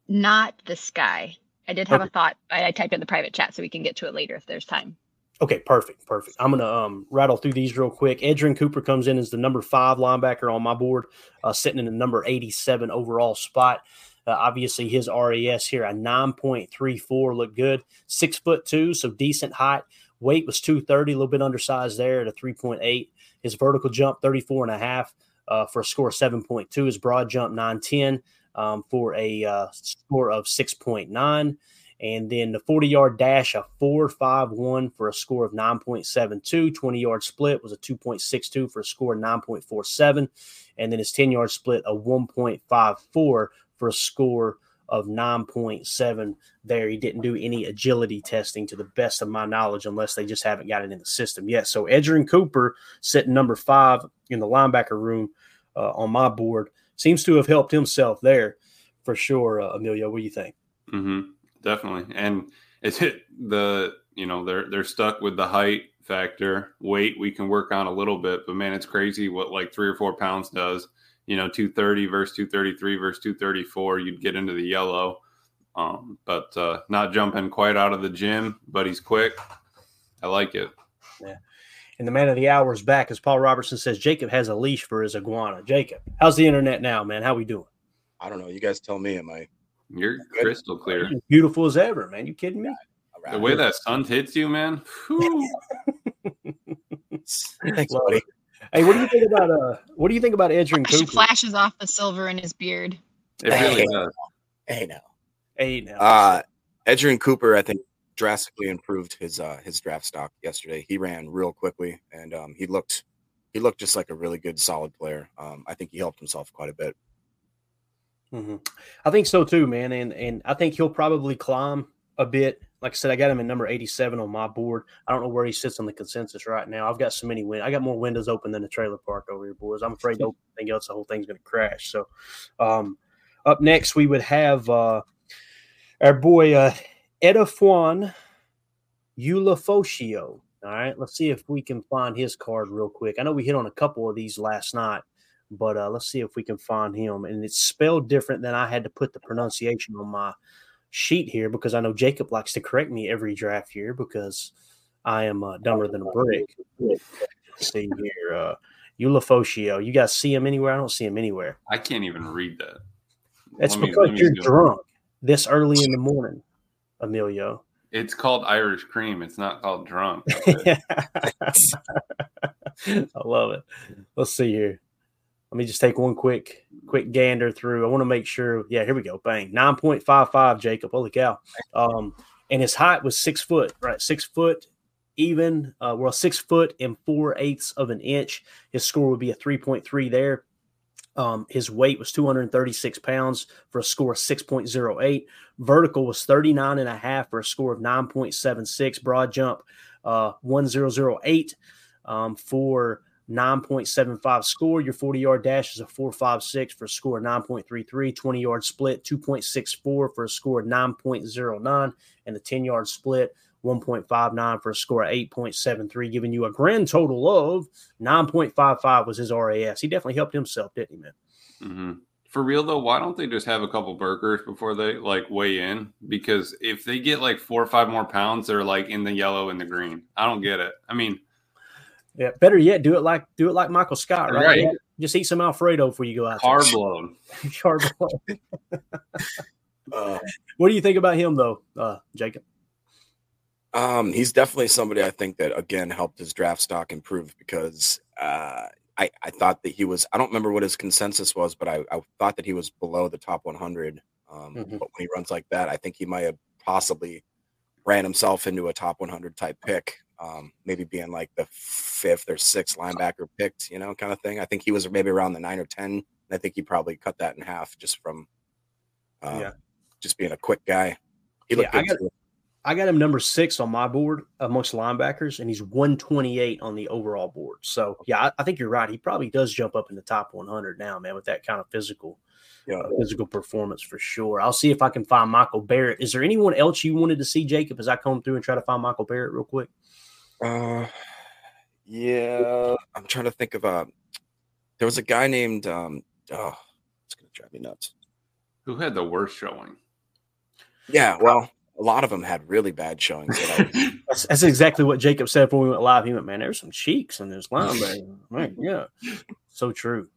Not the sky. I did have a thought. I, I typed in the private chat so we can get to it later if there's time. Okay, perfect, perfect. I'm gonna um, rattle through these real quick. Edgerrin Cooper comes in as the number five linebacker on my board, uh, sitting in the number 87 overall spot. Uh, obviously, his RAS here a 9.34 looked good. Six foot two, so decent height. Weight was 230, a little bit undersized there at a 3.8. His vertical jump 34 and a half uh, for a score of 7.2. His broad jump 910 um, for a uh, score of 6.9. And then the 40 yard dash, a 4.51 for a score of 9.72. 20 yard split was a 2.62 for a score of 9.47. And then his 10 yard split, a 1.54 for a score of 9.7 there. He didn't do any agility testing to the best of my knowledge, unless they just haven't got it in the system yet. So Edgerrin Cooper, sitting number five in the linebacker room uh, on my board, seems to have helped himself there for sure. Uh, what do you think? Mm-hmm, definitely. And it's hit the, you know, they're, they're stuck with the height factor. Weight we can work on a little bit, but man, it's crazy what like three or four pounds does you know 230 versus 233 versus 234 you'd get into the yellow. Um, but uh, not jumping quite out of the gym but he's quick. I like it. Yeah. And the man of the hour is back. As paul robertson says jacob has a leash for his iguana. Jacob how's the internet now man? How we doing? I don't know. You guys tell me am i you're good? crystal clear. You're beautiful as ever man. You kidding me? The way that sun hits you man. Thanks buddy Hey, what do you think about uh? What do you think about Edgerrin Cooper? Flashes off the silver in his beard. It really hey, does. Hey now. Hey now. Uh, Edgerrin Cooper, I think, drastically improved his uh his draft stock yesterday. He ran real quickly, and um, he looked he looked just like a really good, solid player. Um, I think he helped himself quite a bit. Mm-hmm. I think so too, man, and and I think he'll probably climb a bit like I said, I got him in number 87 on my board. I don't know where he sits on the consensus right now. I've got so many win. I got more windows open than the trailer park over here, boys. I'm afraid to open anything else, the whole thing's going to crash. So, um, up next, we would have uh, our boy uh, Ulofoshio. All right, let's see if we can find his card real quick. I know we hit on a couple of these last night, but uh, let's see if we can find him. And it's spelled different than I had to put the pronunciation on my sheet here because I know Jacob likes to correct me every draft year because I am uh, dumber than a brick. See here, uh, Ulofoshio. You guys see him anywhere? I don't see him anywhere. I can't even read that. That's me, because you're drunk this early in the morning, Emilio. It's called Irish cream. It's not called drunk. I love it. Let's see here. Let me just take one quick quick gander through. I want to make sure. Yeah, here we go. Bang. 9.55, Jacob. Holy cow. Um, and his height was six foot, right? Six foot even. Uh, well, six foot and four eighths of an inch. His score would be a 3.3 there. Um, his weight was 236 pounds for a score of 6.08. Vertical was 39 and a half for a score of 9.76. Broad jump, uh, 1008 um, for 9.75 score. Your 40 yard dash is a 4.56 for a score of 9.33. 20 yard split, 2.64 for a score of 9.09. And the 10 yard split 1.59 for a score of 8.73, giving you a grand total of 9.55 was his RAS. He definitely helped himself, didn't he, man? Mm-hmm. For real though, why don't they just have a couple burgers before they like weigh in? Because if they get like four or five more pounds, they're like in the yellow and the green. I don't get it. I mean, yeah, better yet, do it like do it like Michael Scott, right? Right. Yeah, Just eat some Alfredo before you go out. carb load. there. carb load. Uh, What do you think about him, though, uh, Jacob? Um, he's definitely somebody I think that again helped his draft stock improve because uh, I I thought that he was I don't remember what his consensus was, but I, I thought that he was below the top 100. Um, Mhm. But when he runs like that, I think he might have possibly ran himself into a top 100 type pick, um, maybe being like the fifth or sixth linebacker picked, you know, kind of thing. I think he was maybe around the nine or ten. And I think he probably cut that in half just from um, Yeah. just being a quick guy. He looked Yeah, I good got- too. I got him number six on my board amongst linebackers, and he's 128 on the overall board. So, yeah, I, I think you're right. He probably does jump up in the top 100 now, man, with that kind of physical Yeah. uh, physical performance for sure. I'll see if I can find Michael Barrett. Is there anyone else you wanted to see, Jacob, as I come through and try to find Michael Barrett real quick? Uh, yeah, I'm trying to think of uh There was a guy named um. Oh, it's gonna drive me nuts. Who had the worst showing? Yeah, well, a lot of them had really bad showings. that I was- That's, that's exactly what Jacob said when we went live. He went, man, there's some cheeks in this linebacker. Man, yeah, so true.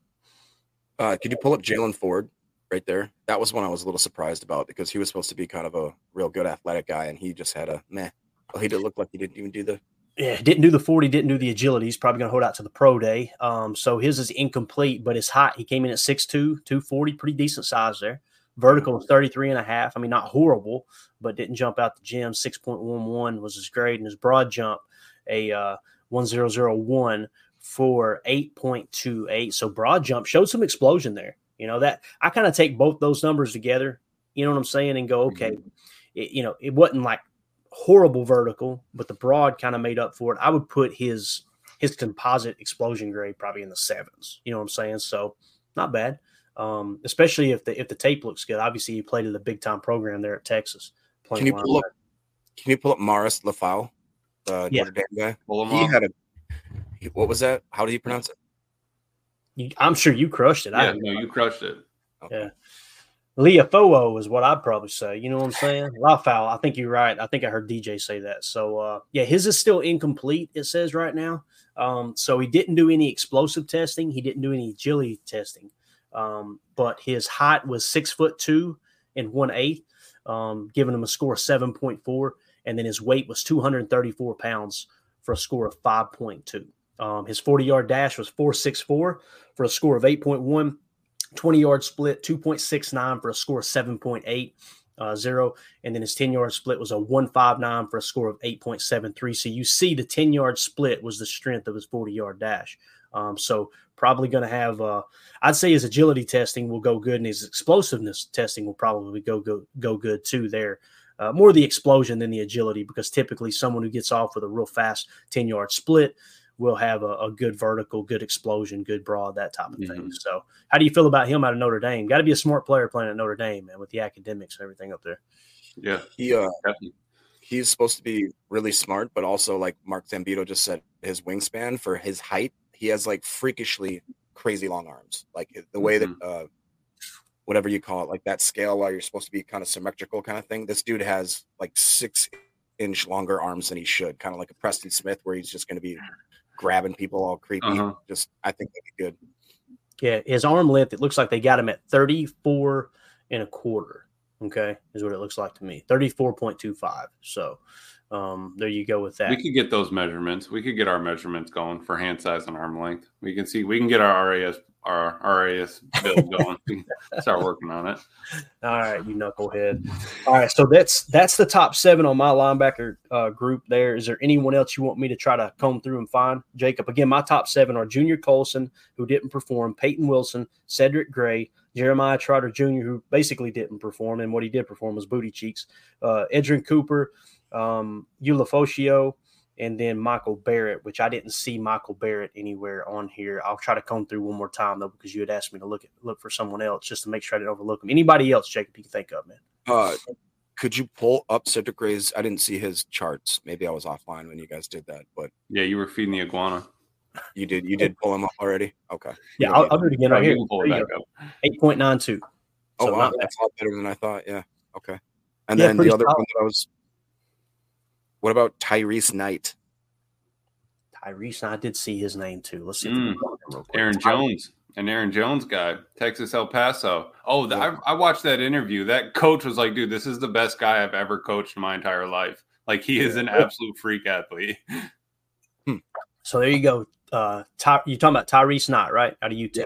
uh, could you pull up Jaylan Ford right there? That was one I was a little surprised about because he was supposed to be kind of a real good athletic guy, and he just had a meh. Well, he didn't look like he didn't even do the. Yeah, didn't do the 40, didn't do the agility. He's probably going to hold out to the pro day. Um, so his is incomplete, but his height, he came in at 6'2, 240, pretty decent size there. Vertical was 33 and a half. I mean, not horrible, but didn't jump out the gym. 6.11 was his grade, and his broad jump, a uh, 1001 for 8.28. So broad jump showed some explosion there. You know, that I kind of take both those numbers together, you know what I'm saying, and go, okay, it, you know, it wasn't like horrible vertical, but the broad kind of made up for it. I would put his his composite explosion grade probably in the sevens. You know what I'm saying? So not bad. Um, especially if the if the tape looks good. Obviously, he played in the big time program there at Texas. Can you pull up? Can you pull up Marist Liufau, the Yeah. Notre Dame guy? He had a. What was that? How do you pronounce it? You, I'm sure you crushed it. yeah, I, no, you crushed it. Yeah. Leafoo is what I'd probably say. You know what I'm saying? Lafau. I think you're right. I think I heard DJ say that. So uh, yeah, his is still incomplete. It says right now. Um, so he didn't do any explosive testing. He didn't do any agility testing. Um, but his height was six foot two and one eighth, um, giving him a score of seven point four, and then his weight was two hundred thirty four pounds for a score of five point two. Um, his forty yard dash was four six four for a score of eight point one. 20 yard split 2.69 for a score of 7.8 uh, zero. And then his 10 yard split was a 159 for a score of 8.73 so you see the 10 yard split was the strength of his 40 yard dash. Um, so probably going to have uh, i'd say his agility testing will go good and his explosiveness testing will probably go go, go good too there. Uh, more the explosion than the agility because typically someone who gets off with a real fast 10 yard split will have a, a good vertical, good explosion, good broad, that type of thing. So, how do you feel about him out of Notre Dame? Got to be a smart player playing at Notre Dame, man, with the academics and everything up there. Yeah, He uh, definitely. he's supposed to be really smart, but also like Mark Zambito just said, his wingspan for his height, he has like freakishly crazy long arms. Like the way that uh, whatever you call it, like that scale while you're supposed to be kind of symmetrical kind of thing. This dude has like six inch longer arms than he should, kind of like a Preston Smith, where he's just going to be grabbing people all creepy. Uh-huh. Just I think that'd be good. Yeah, his arm length, it looks like they got him at 34 and a quarter. Okay, is what it looks like to me. 34.25. So, um, there you go with that. We could get those measurements. We could get our measurements going for hand size and arm length. We can see. We can get our RAS our RAS build going. Start working on it. All right, you knucklehead. All right, so that's that's the top seven on my linebacker uh, group. There is there anyone else you want me to try to comb through and find? Jacob, again, my top seven are Junior Colson, who didn't perform, Peyton Wilson, Cedric Gray, Jeremiah Trotter Jr., who basically didn't perform, and what he did perform was booty cheeks. Uh, Edgerrin Cooper, um, Ulofoshio, and then Michael Barrett, which I didn't see Michael Barrett anywhere on here. I'll try to comb through one more time though, because you had asked me to look at look for someone else just to make sure I didn't overlook him. Anybody else, Jacob, you can think of, man? Uh, could you pull up Cedric Gray's? I didn't see his charts. Maybe I was offline when you guys did that, but Yeah, you were feeding the iguana. you did. You did pull him up already. Okay. Yeah, I'll, I'll do it again right Oh, here. can pull it back up. Eight point nine two. Oh So wow, not that's a lot better than I thought. Yeah. Okay. And Yeah, then the other solid. one that I was. What about Tyrice Knight? Tyrice, I did see his name too. Let's see. Mm. we can find him real quick. Aaron Jones, an Aaron Jones guy, Texas El Paso. Oh, the, I, I watched that interview. That coach was like, "Dude, this is the best guy I've ever coached in my entire life. Like, he is an absolute freak athlete." So there you go. Uh, Ty, you're talking about Tyrice Knight, right? Out of UTEP.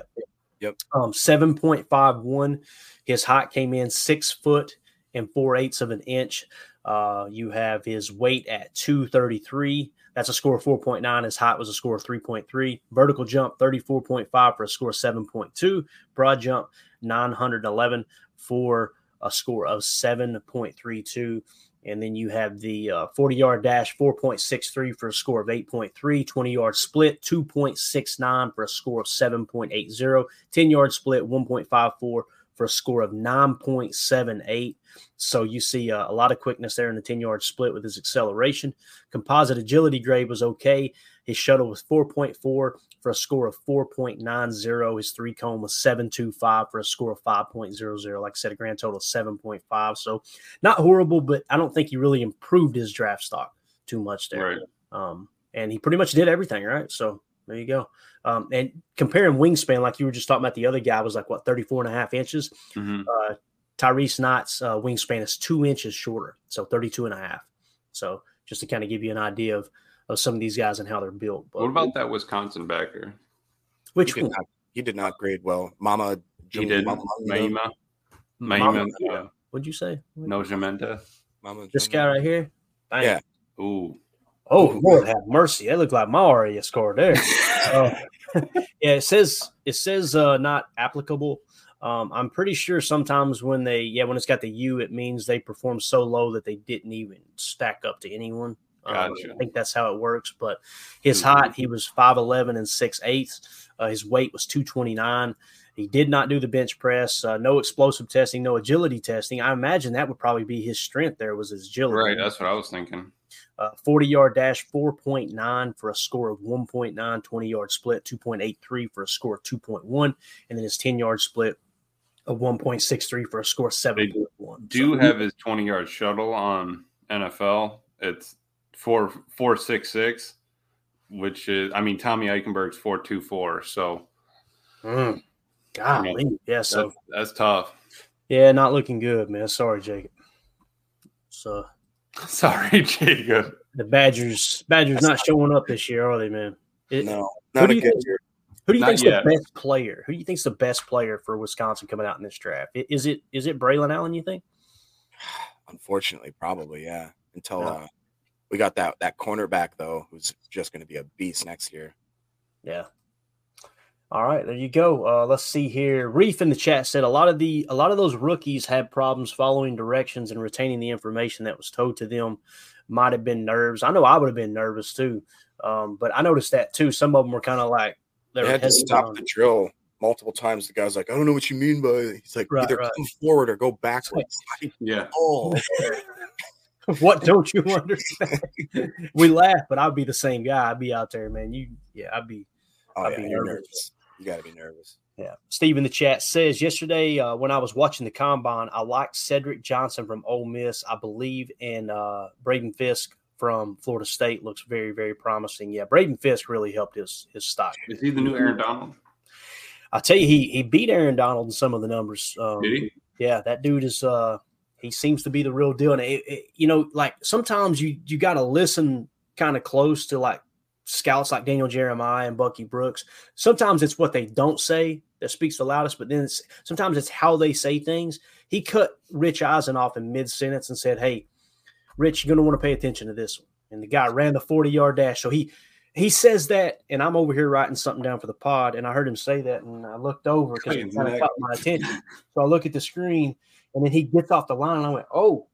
Yep. Um, seven point five one. His height came in six foot and four eighths of an inch. Uh, you have his weight at two thirty three. That's a score of four point nine. His height was a score of three point three. Vertical jump thirty four point five for a score of seven point two. Broad jump nine hundred eleven for a score of seven point three two. And then you have the uh, 40 yard dash, 4.63 for a score of 8.3, 20 yard split, 2.69 for a score of 7.80, 10 yard split, 1.54 for a score of 9.78. So you see uh, a lot of quickness there in the 10 yard split with his acceleration. Composite agility grade was okay. His shuttle was 4.4 for a score of 4.90. His three cone was 7.25 for a score of 5.00. Like I said, a grand total of 7.5. So not horrible, but I don't think he really improved his draft stock too much there. Right. Um, and he pretty much did everything, right? So there you go. Um, and comparing wingspan, like you were just talking about, the other guy was like what 34 and a half inches. Mhm. Uh, Tyrice Knight's uh, wingspan is two inches shorter, so 32 and a half. So just to kind of give you an idea of, of some of these guys and how they're built. But What about that Wisconsin backer? which he did not. He did not grade well. Mama. He did Mama, Maima. Mama- Maima. What'd you say? no Jamenta. Mama This guy right here. Dang. Yeah. Ooh. Oh Lord, have mercy! That looked like my area score there. Uh, yeah, it says it says uh, not applicable. Um, I'm pretty sure sometimes when they yeah when it's got the U, it means they perform so low that they didn't even stack up to anyone. Um, I think that's how it works. But his Mhm. height, he was five eleven and six eighths. Uh, his weight was two twenty nine. He did not do the bench press. Uh, no explosive testing, no agility testing. I imagine that would probably be his strength. There was his agility. Right. That's what I was thinking. Uh, 40 yard dash 4.9 for a score of 1.9 20 yard split 2.83 for a score of 2.1 and then his 10 yard split of 1.63 for a score of 7.1 Do So- have his 20 yard shuttle on NFL. It's four four six six, which is I mean Tommy Eichenberg's four two four. So Mm. golly yeah so that's, that's tough. yeah not looking good man sorry jacob so Sorry, Jacob. the badgers badgers not showing up this year are they man It- No, Who not do a you good think- year. who do you Not think's yet. the best player who do you think is the best player for wisconsin coming out in this draft is it is it braylon allen you think Unfortunately, probably yeah. Until Yeah. uh, we got that that cornerback though, who's just going to be a beast next year. Yeah. All right, there you go. Uh, let's see here. Reef in the chat said a lot of the a lot of those rookies had problems following directions and retaining the information that was told to them. Might have been nerves. I know I would have been nervous too, um, but I noticed that too. Some of them were kind of like they They had to stop on- the drill multiple times. The guy's like, "I don't know what you mean by." It. He's like, Right, "Either right. come forward or go backwards." Yeah. oh, what don't you understand? we laugh, but I'd be the same guy. I'd be out there, man. You, yeah, I'd be oh I'd yeah, be nervous. nervous. You got to be nervous. Yeah. Steve in the chat says yesterday uh, when I was watching the combine, I liked Cedric Johnson from Ole Miss. I believe in uh, Braden Fiske from Florida State. Looks very, very promising. Yeah, Braden Fiske really helped his his stock. Is he the new Aaron Donald? I'll tell you, he he beat Aaron Donald in some of the numbers. Um, Did he? yeah, that dude is uh he seems to be the real deal. And it, it, you know, like sometimes you you got to listen kind of close to like scouts like Daniel Jeremiah and Bucky Brooks. Sometimes it's what they don't say that speaks the loudest, but then it's sometimes it's how they say things. He cut Rich Eisen off in mid sentence and said, "Hey, Rich, you're going to want to pay attention to this." One. And the guy ran the 40 yard dash. So he he says that, and I'm over here writing something down for the pod, and I heard him say that, and I looked over because it kind of caught my attention. So I look at the screen, and then he gets off the line, and I went, "Oh!"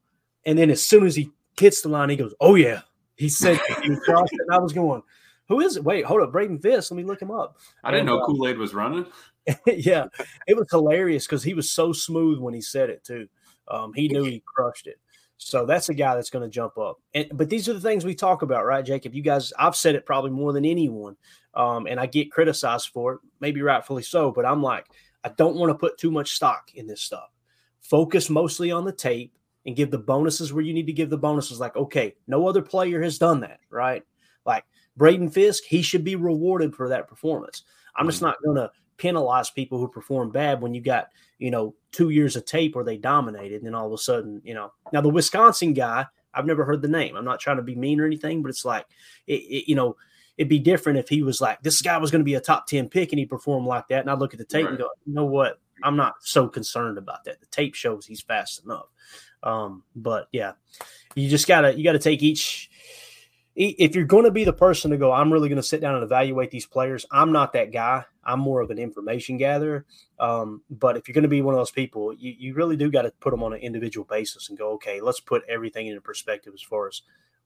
And then as soon as he hits the line, he goes, "Oh yeah." He said he crossed it, and I was going, "Who is it? Wait, hold up, Braden Fiske. Let me look him up." I didn't And, know uh, Kool Aid was running. yeah, it was hilarious because he was so smooth when he said it too. Um, he knew he crushed it. So that's a guy that's going to jump up. And, but these are the things we talk about, right, Jacob? You guys, I've said it probably more than anyone, um, and I get criticized for it, maybe rightfully so. But I'm like, I don't want to put too much stock in this stuff. Focus mostly on the tape and give the bonuses where you need to give the bonuses. Like, okay, no other player has done that, right? Like Braden Fiske, he should be rewarded for that performance. I'm just mm-hmm. not going to penalize people who perform bad when you got you know two years of tape where they dominated, and then all of a sudden, you know, now the Wisconsin guy, I've never heard the name. I'm not trying to be mean or anything, but it's like, it, it, you know, it'd be different if he was like, this guy was going to be a top 10 pick and he performed like that. And I look at the tape right. and go, you know what? I'm not so concerned about that. The tape shows he's fast enough. Um, but yeah, you just gotta, you gotta take each, if you're going to be the person to go, I'm really going to sit down and evaluate these players. I'm not that guy. I'm more of an information gatherer. Um, but if you're going to be one of those people, you, you really do got to put them on an individual basis and go, okay, let's put everything into perspective as far as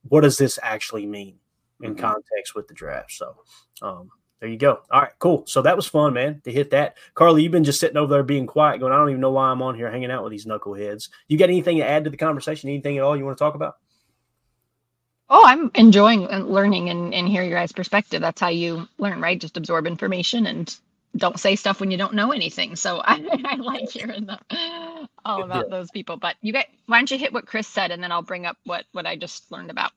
what does this actually mean in mm-hmm. context with the draft. So, um, there you go. All right, cool. So that was fun, man, to hit that. Carly, you've been just sitting over there being quiet, going, I don't even know why I'm on here hanging out with these knuckleheads. You got anything to add to the conversation? Anything at all you want to talk about? Oh, I'm enjoying learning and, and hear your guys' perspective. That's how you learn, right? Just absorb information and don't say stuff when you don't know anything. So I, I like hearing the, all about yeah. those people. But you get why don't you hit what Chris said and then I'll bring up what what I just learned about.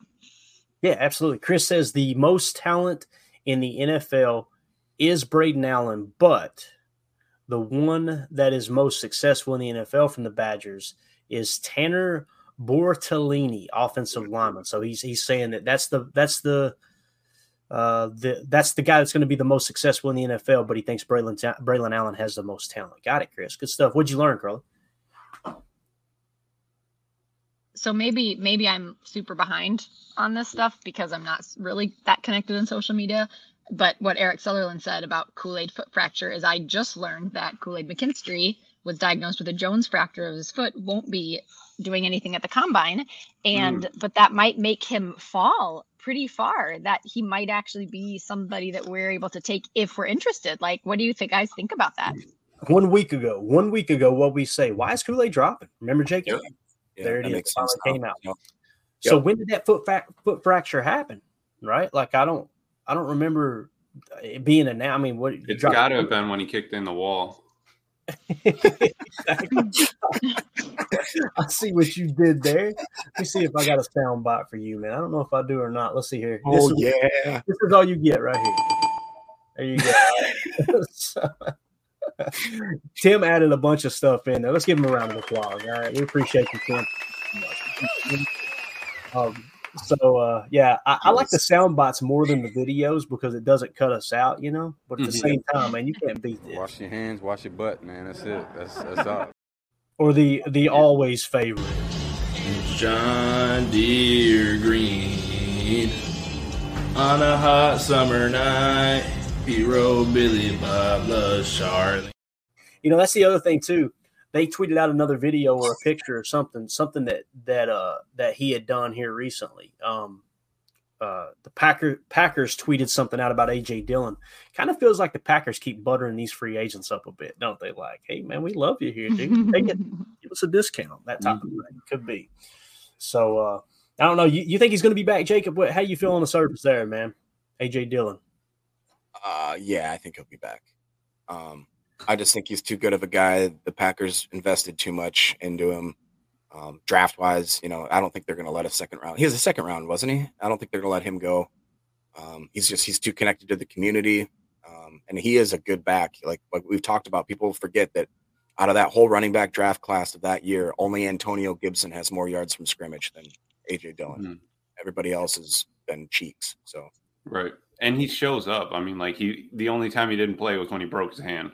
Yeah, absolutely. Chris says the most talent in the NFL is Braylon Allen, but the one that is most successful in the NFL from the Badgers is Tanner Bortolini, offensive lineman. So he's he's saying that that's the that's the uh the that's the guy that's going to be the most successful in the NFL, but he thinks Braylon Braylon Allen has the most talent. Got it, Chris. Good stuff. What'd you learn, Carly? So maybe maybe I'm super behind on this stuff because I'm not really that connected in social media. But what Eric Sutherland said about Kool Aid foot fracture is I just learned that Kool Aid McKinstry was diagnosed with a Jones fracture of his foot won't be doing anything at the combine. And mm. but that might make him fall pretty far that he might actually be somebody that we're able to take if we're interested. Like what do you think guys think about that? One week ago one week ago what we say why is kool-aid dropping? Remember jake yeah. yeah, there it is. it came out. Yep. so when did that foot fa- foot fracture happen right? Like i don't i don't remember it being a now i mean what it's got to have been when he kicked in the wall I see what you did there. Let me see if I got a sound bite for you, man. I don't know if I do or not. Let's see here. Oh, this is, yeah. This is all you get right here. There you go. so, Tim added a bunch of stuff in there. Let's give him a round of applause. All right. We appreciate you, Tim. Um, so uh, yeah, I, I, like the sound bites more than the videos because it doesn't cut us out, you know. But at the mm-hmm. same time, man, you can't beat this. Wash your hands, wash your butt, man. That's it. That's that's all. Or the the always favorite. John Deere green on a hot summer night. Hero Billy Bob loves Charlie. You know that's the other thing too they tweeted out another video or a picture or something, something that that uh that he had done here recently. Um, uh, the Packer Packers tweeted something out about AJ Dillon. Kind of feels like the Packers keep buttering these free agents up a bit, don't they? Like, hey man, we love you here, dude. Take it, give us a discount. That type mm-hmm. of thing could be. So uh, I don't know. You, you think he's going to be back, Jacob? What, how you feel on the surface there, man? AJ Dillon. Uh, yeah, I think he'll be back. Um, I just think he's too good of a guy. The Packers invested too much into him. Um, draft wise, you know, I don't think they're going to let a second round. He was a second round, wasn't he? I don't think they're going to let him go. Um, he's just he's too connected to the community, um, and he is a good back. Like like we've talked about, people forget that out of that whole running back draft class of that year, only Antonio Gibson has more yards from scrimmage than AJ Dillon. Mm-hmm. Everybody else has been cheeks. So right, and he shows up. I mean, like he the only time he didn't play was when he broke his hand.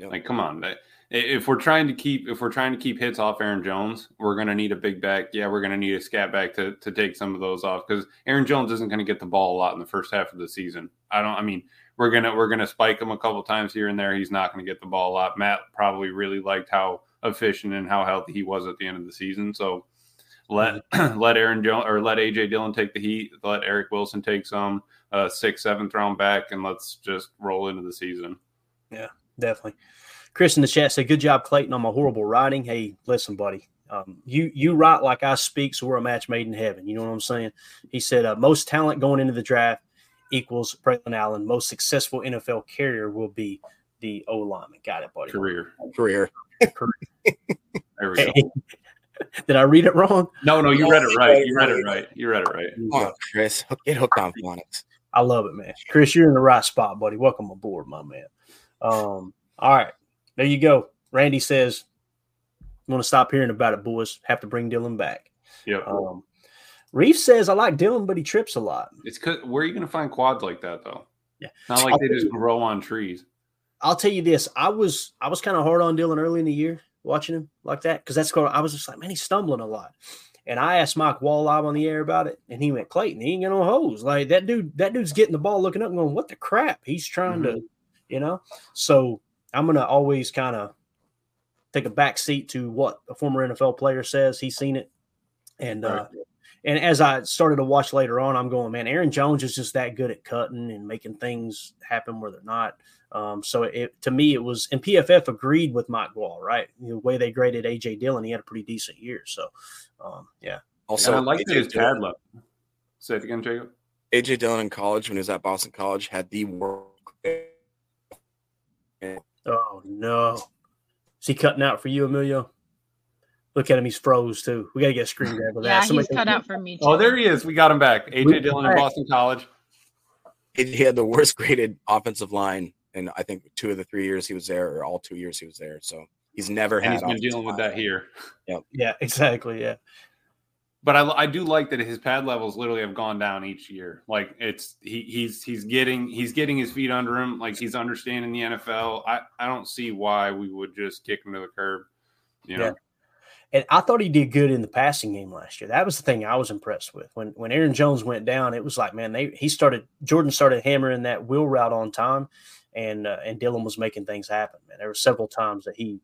Yep. Like, come on. If we're trying to keep if we're trying to keep hits off Aaron Jones, we're going to need a big back. Yeah, we're going to need a scat back to to take some of those off because Aaron Jones isn't going to get the ball a lot in the first half of the season. I don't. I mean, we're gonna we're gonna spike him a couple times here and there. He's not going to get the ball a lot. Matt probably really liked how efficient and how healthy he was at the end of the season. So let let Aaron Jones or let AJ Dillon take the heat. Let Eric Wilson take some uh, sixth, seventh round back, and let's just roll into the season. Yeah, definitely. Chris in the chat said, "Good job, Clayton, on my horrible writing." Hey, listen, buddy, Um, you you write like I speak, so we're a match made in heaven. You know what I'm saying? He said uh, most talent going into the draft equals Braylon Allen. Most successful NFL carrier will be the O lineman. Got it, buddy. Career. Career. There we go. Did I read it wrong? No, no, you read it right. You read it right. You read it right. Come on, Chris. Get hooked on phonics. I love it, man. Chris, you're in the right spot, buddy. Welcome aboard, my man. Um, all right, there you go. Randy says, "I'm going to stop hearing about it, boys. Have to bring Dillon back." Yeah. Um, Reef says, "I like Dillon, but he trips a lot." It's cause where are you going to find quads like that though? Yeah. Not like I'll they just you- grow on trees. I'll tell you this: I was I was kind of hard on Dillon early in the year watching him like that because that's what I was just like, man, he's stumbling a lot. And I asked Mike Wall live on the air about it, and he went, Clayton, he ain't got no hose. Like that dude, that dude's getting the ball, looking up, and going, what the crap? He's trying to, you know. So I'm gonna always kind of take a back seat to what a former NFL player says. He's seen it, and uh, and as I started to watch later on, I'm going, man, Aaron Jones is just that good at cutting and making things happen where they're not. Um, so it to me it was and PFF agreed with Mike Wall, right? The way they graded AJ Dillon, he had a pretty decent year. So um, yeah. Also, and I like that AJ his Dillon- pad level. Say it again, Jacob. AJ Dillon in college, when he was at Boston College, had the work. Oh no. Is he cutting out for you, Emilio? Look at him, he's froze too. We gotta get a screen grab of that. Yeah, Somebody he's cut out for me too. Oh, there he is. We got him back. We- AJ Dillon in Boston College. He, he had the worst graded offensive line in I think two of the three years he was there, or all two years he was there. So he's never And had. he's been dealing with line. that here. Yeah, exactly. Yeah. But I, I do like that his pad levels literally have gone down each year. Like it's he he's he's getting he's getting his feet under him. Like he's understanding the NFL. I I don't see why we would just kick him to the curb. You know, Yeah. And I thought he did good in the passing game last year. That was the thing I was impressed with. When when Aaron Jones went down, it was like, man, they he started Jordan started hammering that wheel route on time, and uh, and Dillon was making things happen. Man, there were several times that he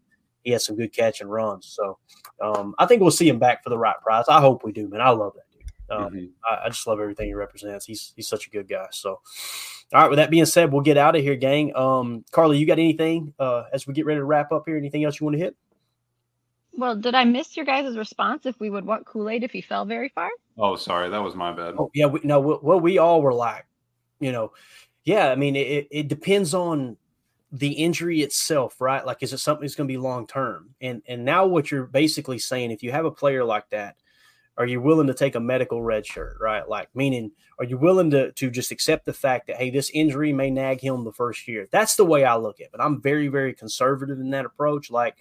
he had some good catch and runs. So um, I think we'll see him back for the right price. I hope we do, man. I love that dude. Um, Mhm. I, I just love everything he represents. He's he's such a good guy. So, all right. With that being said, we'll get out of here, gang. Um, Carly, you got anything uh, as we get ready to wrap up here? Anything else you want to hit? Well, did I miss your guys' response if we would want Kool Aid if he fell very far? Oh, sorry, that was my bad. Oh yeah, we, no. Well, well, we all were like, you know, yeah. I mean, it, it depends on the injury itself, right? Like, is it something that's going to be long term? And and now what you're basically saying, if you have a player like that, are you willing to take a medical red shirt, right? Like, meaning, are you willing to to just accept the fact that hey, this injury may nag him the first year? That's the way I look at it. I'm very very conservative in that approach. Like,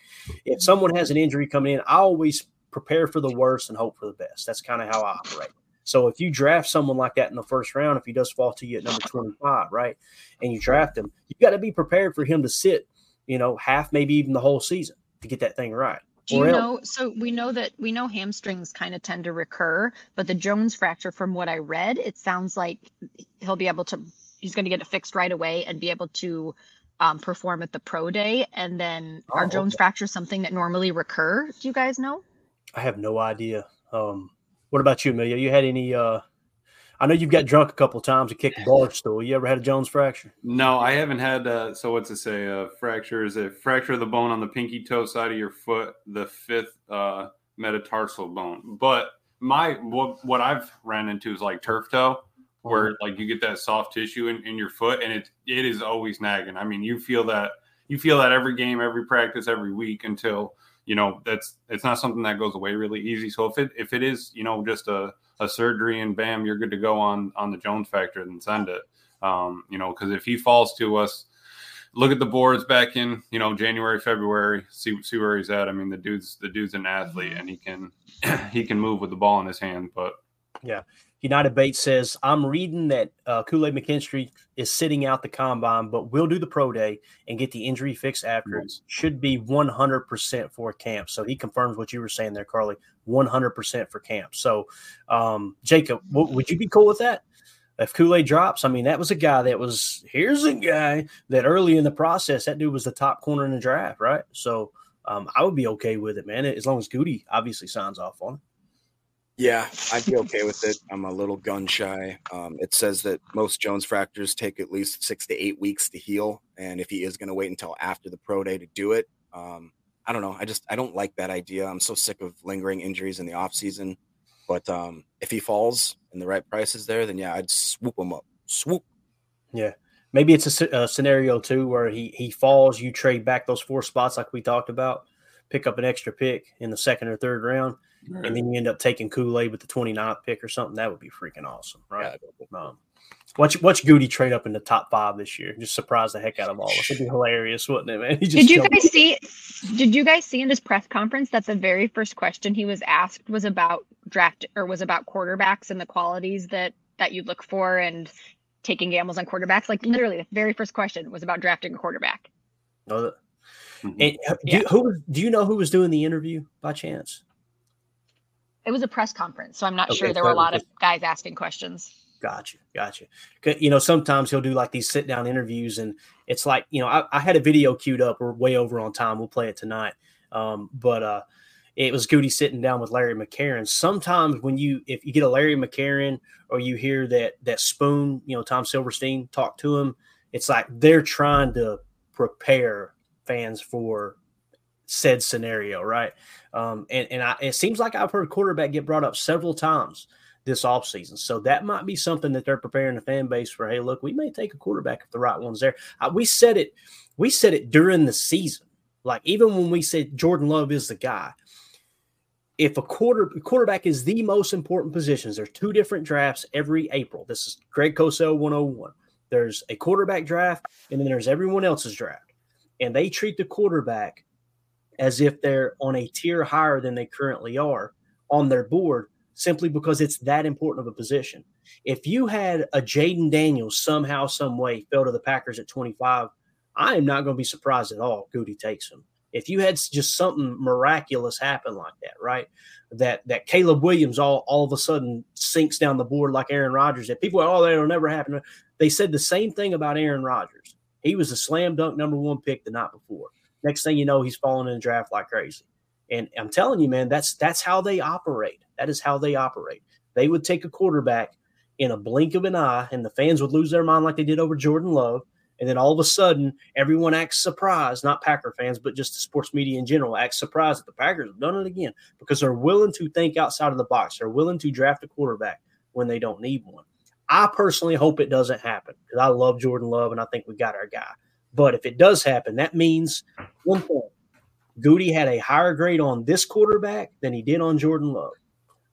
if mm-hmm. someone has an injury coming in, I always prepare for the worst and hope for the best. That's kind of how I operate. So if you draft someone like that in the first round, if he does fall to you at number 25, right, and you draft him, you got to be prepared for him to sit, you know, half, maybe even the whole season to get that thing right. Do you know? So we know that we know hamstrings kind of tend to recur, but the Jones fracture, from what I read, it sounds like he'll be able to. He's going to get it fixed right away and be able to um, perform at the pro day. And then, Oh, are Jones okay. fractures something that normally recur? Do you guys know? I have no idea. Um, what about you, Emilio? You had any? Uh, I know you've got drunk a couple times and kicked a bar stool. You ever had a Jones fracture? No, I haven't had. Uh, so what's it say? Uh, fracture is a fracture of the bone on the pinky toe side of your foot, the fifth uh, metatarsal bone. But my what what I've ran into is like turf toe, where like you get that soft tissue in, in your foot, and it it is always nagging. I mean, you feel that you feel that every game, every practice, every week until you know that's it's not something that goes away really easy. So if it if it is you know just a a surgery and bam, you're good to go on on the Jones fracture, then send it. Um, you know, because if he falls to us, look at the boards back in you know January, February, see see where he's at. I mean, the dude's the dude's an athlete and he can he can move with the ball in his hand. But United Bates says, I'm reading that uh, Kool Aid McKinstry is sitting out the combine, but will do the pro day and get the injury fixed after. Nice. Should be 100% for camp. So he confirms what you were saying there, Carly 100% for camp. So, um, Jacob, w- would you be cool with that? If Kool Aid drops, I mean, that was a guy that was, here's a guy that early in the process, that dude was the top corner in the draft, right? So um, I would be okay with it, man, as long as Goody obviously signs off on it. Yeah, I'd be okay with it. I'm a little gun shy. Um, it says that most Jones fractures take at least six to eight weeks to heal, and if he is going to wait until after the pro day to do it, um, I don't know. I just I don't like that idea. I'm so sick of lingering injuries in the off season. But um, if he falls and the right price is there, then yeah, I'd swoop him up. Swoop. Yeah. Maybe it's a, a, scenario too where he he falls, you trade back those four spots like we talked about, pick up an extra pick in the second or third round, right. and then you end up taking Kool Aid with the 29th pick or something. That would be freaking awesome, right? Yeah. Um, watch watch Goody trade up in the top five this year. Just surprise the heck out of all of us. It'd be hilarious, wouldn't it, man? did you guys see? Did you guys see in this press conference that the very first question he was asked was about draft or was about quarterbacks and the qualities that that you look for and taking gambles on quarterbacks. Like literally, the very first question was about drafting a quarterback. Oh, mm-hmm. and, do, yeah. who do you know who was doing the interview by chance? It was a press conference, so I'm not okay, sure there were a lot of guys asking questions. Gotcha, gotcha. You know, sometimes he'll do like these sit down interviews, and it's like you know, I, I, had a video queued up. We're way over on time. We'll play it tonight. Um, but uh, it was Goody sitting down with Larry McCarren. Sometimes when you if you get a Larry McCarren or you hear that that spoon, you know, Tom Silverstein talk to him, it's like they're trying to prepare fans for said scenario, right? Um, and and I, it seems like I've heard quarterback get brought up several times this offseason. So that might be something that they're preparing the fan base for. Hey, look, we may take a quarterback if the right one's there. Uh, we said it, we said it during the season. Like even when we said Jordan Love is the guy, if a quarter quarterback is the most important positions, there's two different drafts every April. This is Greg Cosell 101. There's a quarterback draft, and then there's everyone else's draft. And they treat the quarterback as if they're on a tier higher than they currently are on their board simply because it's that important of a position. If you had a Jayden Daniels somehow, some way fell to the Packers at 25, I am not going to be surprised at all. Goody takes him. If you had just something miraculous happen like that, right? That that Caleb Williams all all of a sudden sinks down the board like Aaron Rodgers. That people, are, oh, that'll never happen. They said the same thing about Aaron Rodgers. He was a slam dunk number one pick the night before. Next thing you know, he's falling in the draft like crazy. And I'm telling you, man, that's that's how they operate. That is how they operate. They would take a quarterback in a blink of an eye, and the fans would lose their mind like they did over Jordan Love. And then all of a sudden, everyone acts surprised, not Packer fans, but just the sports media in general acts surprised that the Packers have done it again because they're willing to think outside of the box. They're willing to draft a quarterback when they don't need one. I personally hope it doesn't happen because I love Jordan Love and I think we got our guy. But if it does happen, that means one thing Goody had a higher grade on this quarterback than he did on Jordan Love.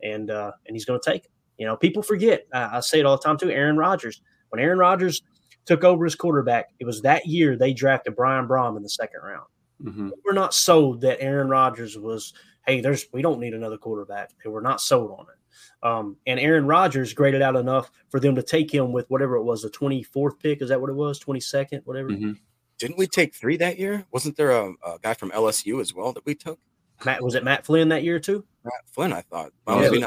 And uh, and he's going to take it. You know, people forget. I, I say it all the time too. Aaron Rodgers. When Aaron Rodgers took over as quarterback, it was that year they drafted Brian Brohm in the second round. Mm-hmm. We're not sold that Aaron Rodgers was, hey, there's we don't need another quarterback. And we're not sold on it. Um, and Aaron Rodgers graded out enough for them to take him with whatever it was, the 24th pick. Is that what it was? 22nd, whatever. Mm-hmm. Didn't we take three that year? Wasn't there a, a, guy from LSU as well that we took? Matt was it Matt Flynn that year too? Matt Flynn, I thought. yeah,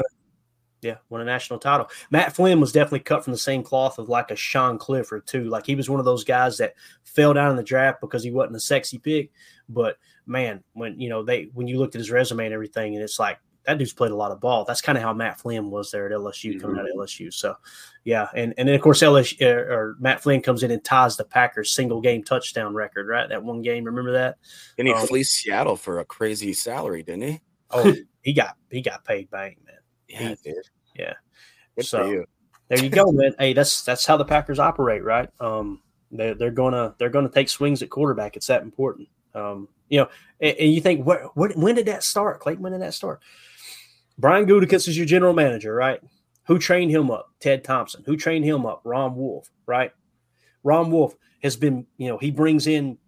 yeah, won a national title. Matt Flynn was definitely cut from the same cloth of like a Sean Clifford too. Like he was one of those guys that fell down in the draft because he wasn't a sexy pick. But man, when you know they when you looked at his resume and everything, and it's like that dude's played a lot of ball. That's kind of how Matt Flynn was there at LSU mm-hmm. coming out of LSU. So yeah, and and then of course LSU er, or Matt Flynn comes in and ties the Packers single game touchdown record. Right, that one game. Remember that? And he um, fleeced Seattle for a crazy salary, didn't he? Oh, he got he got paid bang, man. Yeah, he, did. Yeah. Good so you. there you go, man. Hey, that's that's how the Packers operate, right? Um, they're they're gonna they're gonna take swings at quarterback. It's that important. Um, you know, and, and you think what what when did that start, Clayton? When did that start? Brian Gutekunst is your general manager, right? Who trained him up? Ted Thompson. Who trained him up? Ron Wolf, right? Ron Wolf has been, you know, he brings in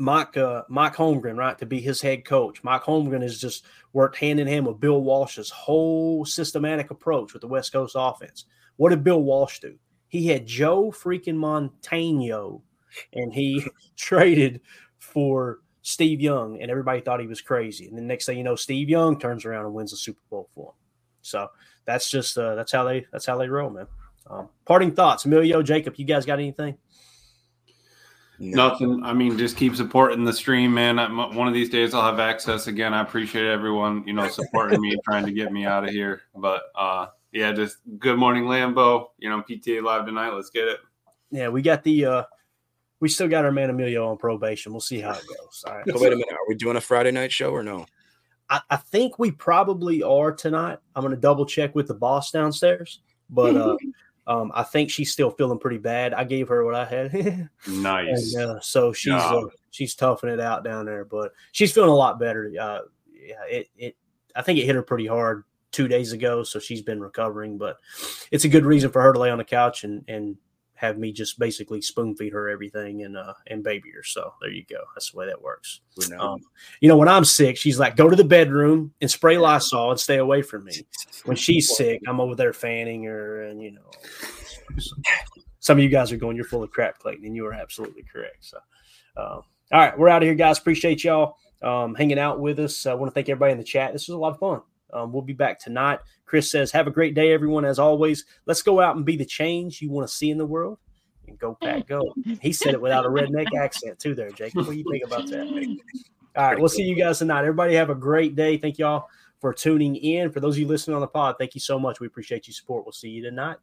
Mike uh, Mike Holmgren, right, to be his head coach. Mike Holmgren has just worked hand in hand with Bill Walsh's whole systematic approach with the West Coast offense. What did Bill Walsh do? He had Joe freaking Montana, and he traded for Steve Young, and everybody thought he was crazy. And the next thing you know, Steve Young turns around and wins the Super Bowl for him. So that's just uh, that's how they that's how they roll, man. Um, parting thoughts, Emilio, Jacob, you guys got anything? Nothing. I mean, just keep supporting the stream, man. I'm, one of these days I'll have access again. I appreciate everyone, you know, supporting me trying to get me out of here. But uh, yeah, just good morning, Lambeau. You know, PTA live tonight. Let's get it. Yeah, we got the uh, we still got our man Emilio on probation. We'll see how it goes. All right. So wait a minute. Are we doing a Friday night show or no? I, I think we probably are tonight. I'm going to double check with the boss downstairs, but uh, um, I think she's still feeling pretty bad. I gave her what I had, Nice. and uh, so she's Yeah. uh, she's toughing it out down there. But she's feeling a lot better. Uh, yeah, it it I think it hit her pretty hard two days ago, so she's been recovering. But it's a good reason for her to lay on the couch and and have me just basically spoon feed her everything and uh and baby her. So there you go. That's the way that works. Not. Um, you know, when I'm sick, she's like, go to the bedroom and spray Lysol and stay away from me. When she's sick, I'm over there fanning her, and you know, some of you guys are going, you're full of crap, Clayton, and you are absolutely correct. So, uh, all right, we're out of here, guys. Appreciate y'all um, hanging out with us. I want to thank everybody in the chat. This was a lot of fun. Um, we'll be back tonight. Chris says, "Have a great day, everyone. As always, let's go out and be the change you want to see in the world." And go, Pack, go. He said it without a redneck accent too. There, Jake. What do you think about that? All right, we'll see you guys tonight. Everybody have a great day. Thank y'all for tuning in. For those of you listening on the pod, thank you so much. We appreciate your support. We'll see you tonight.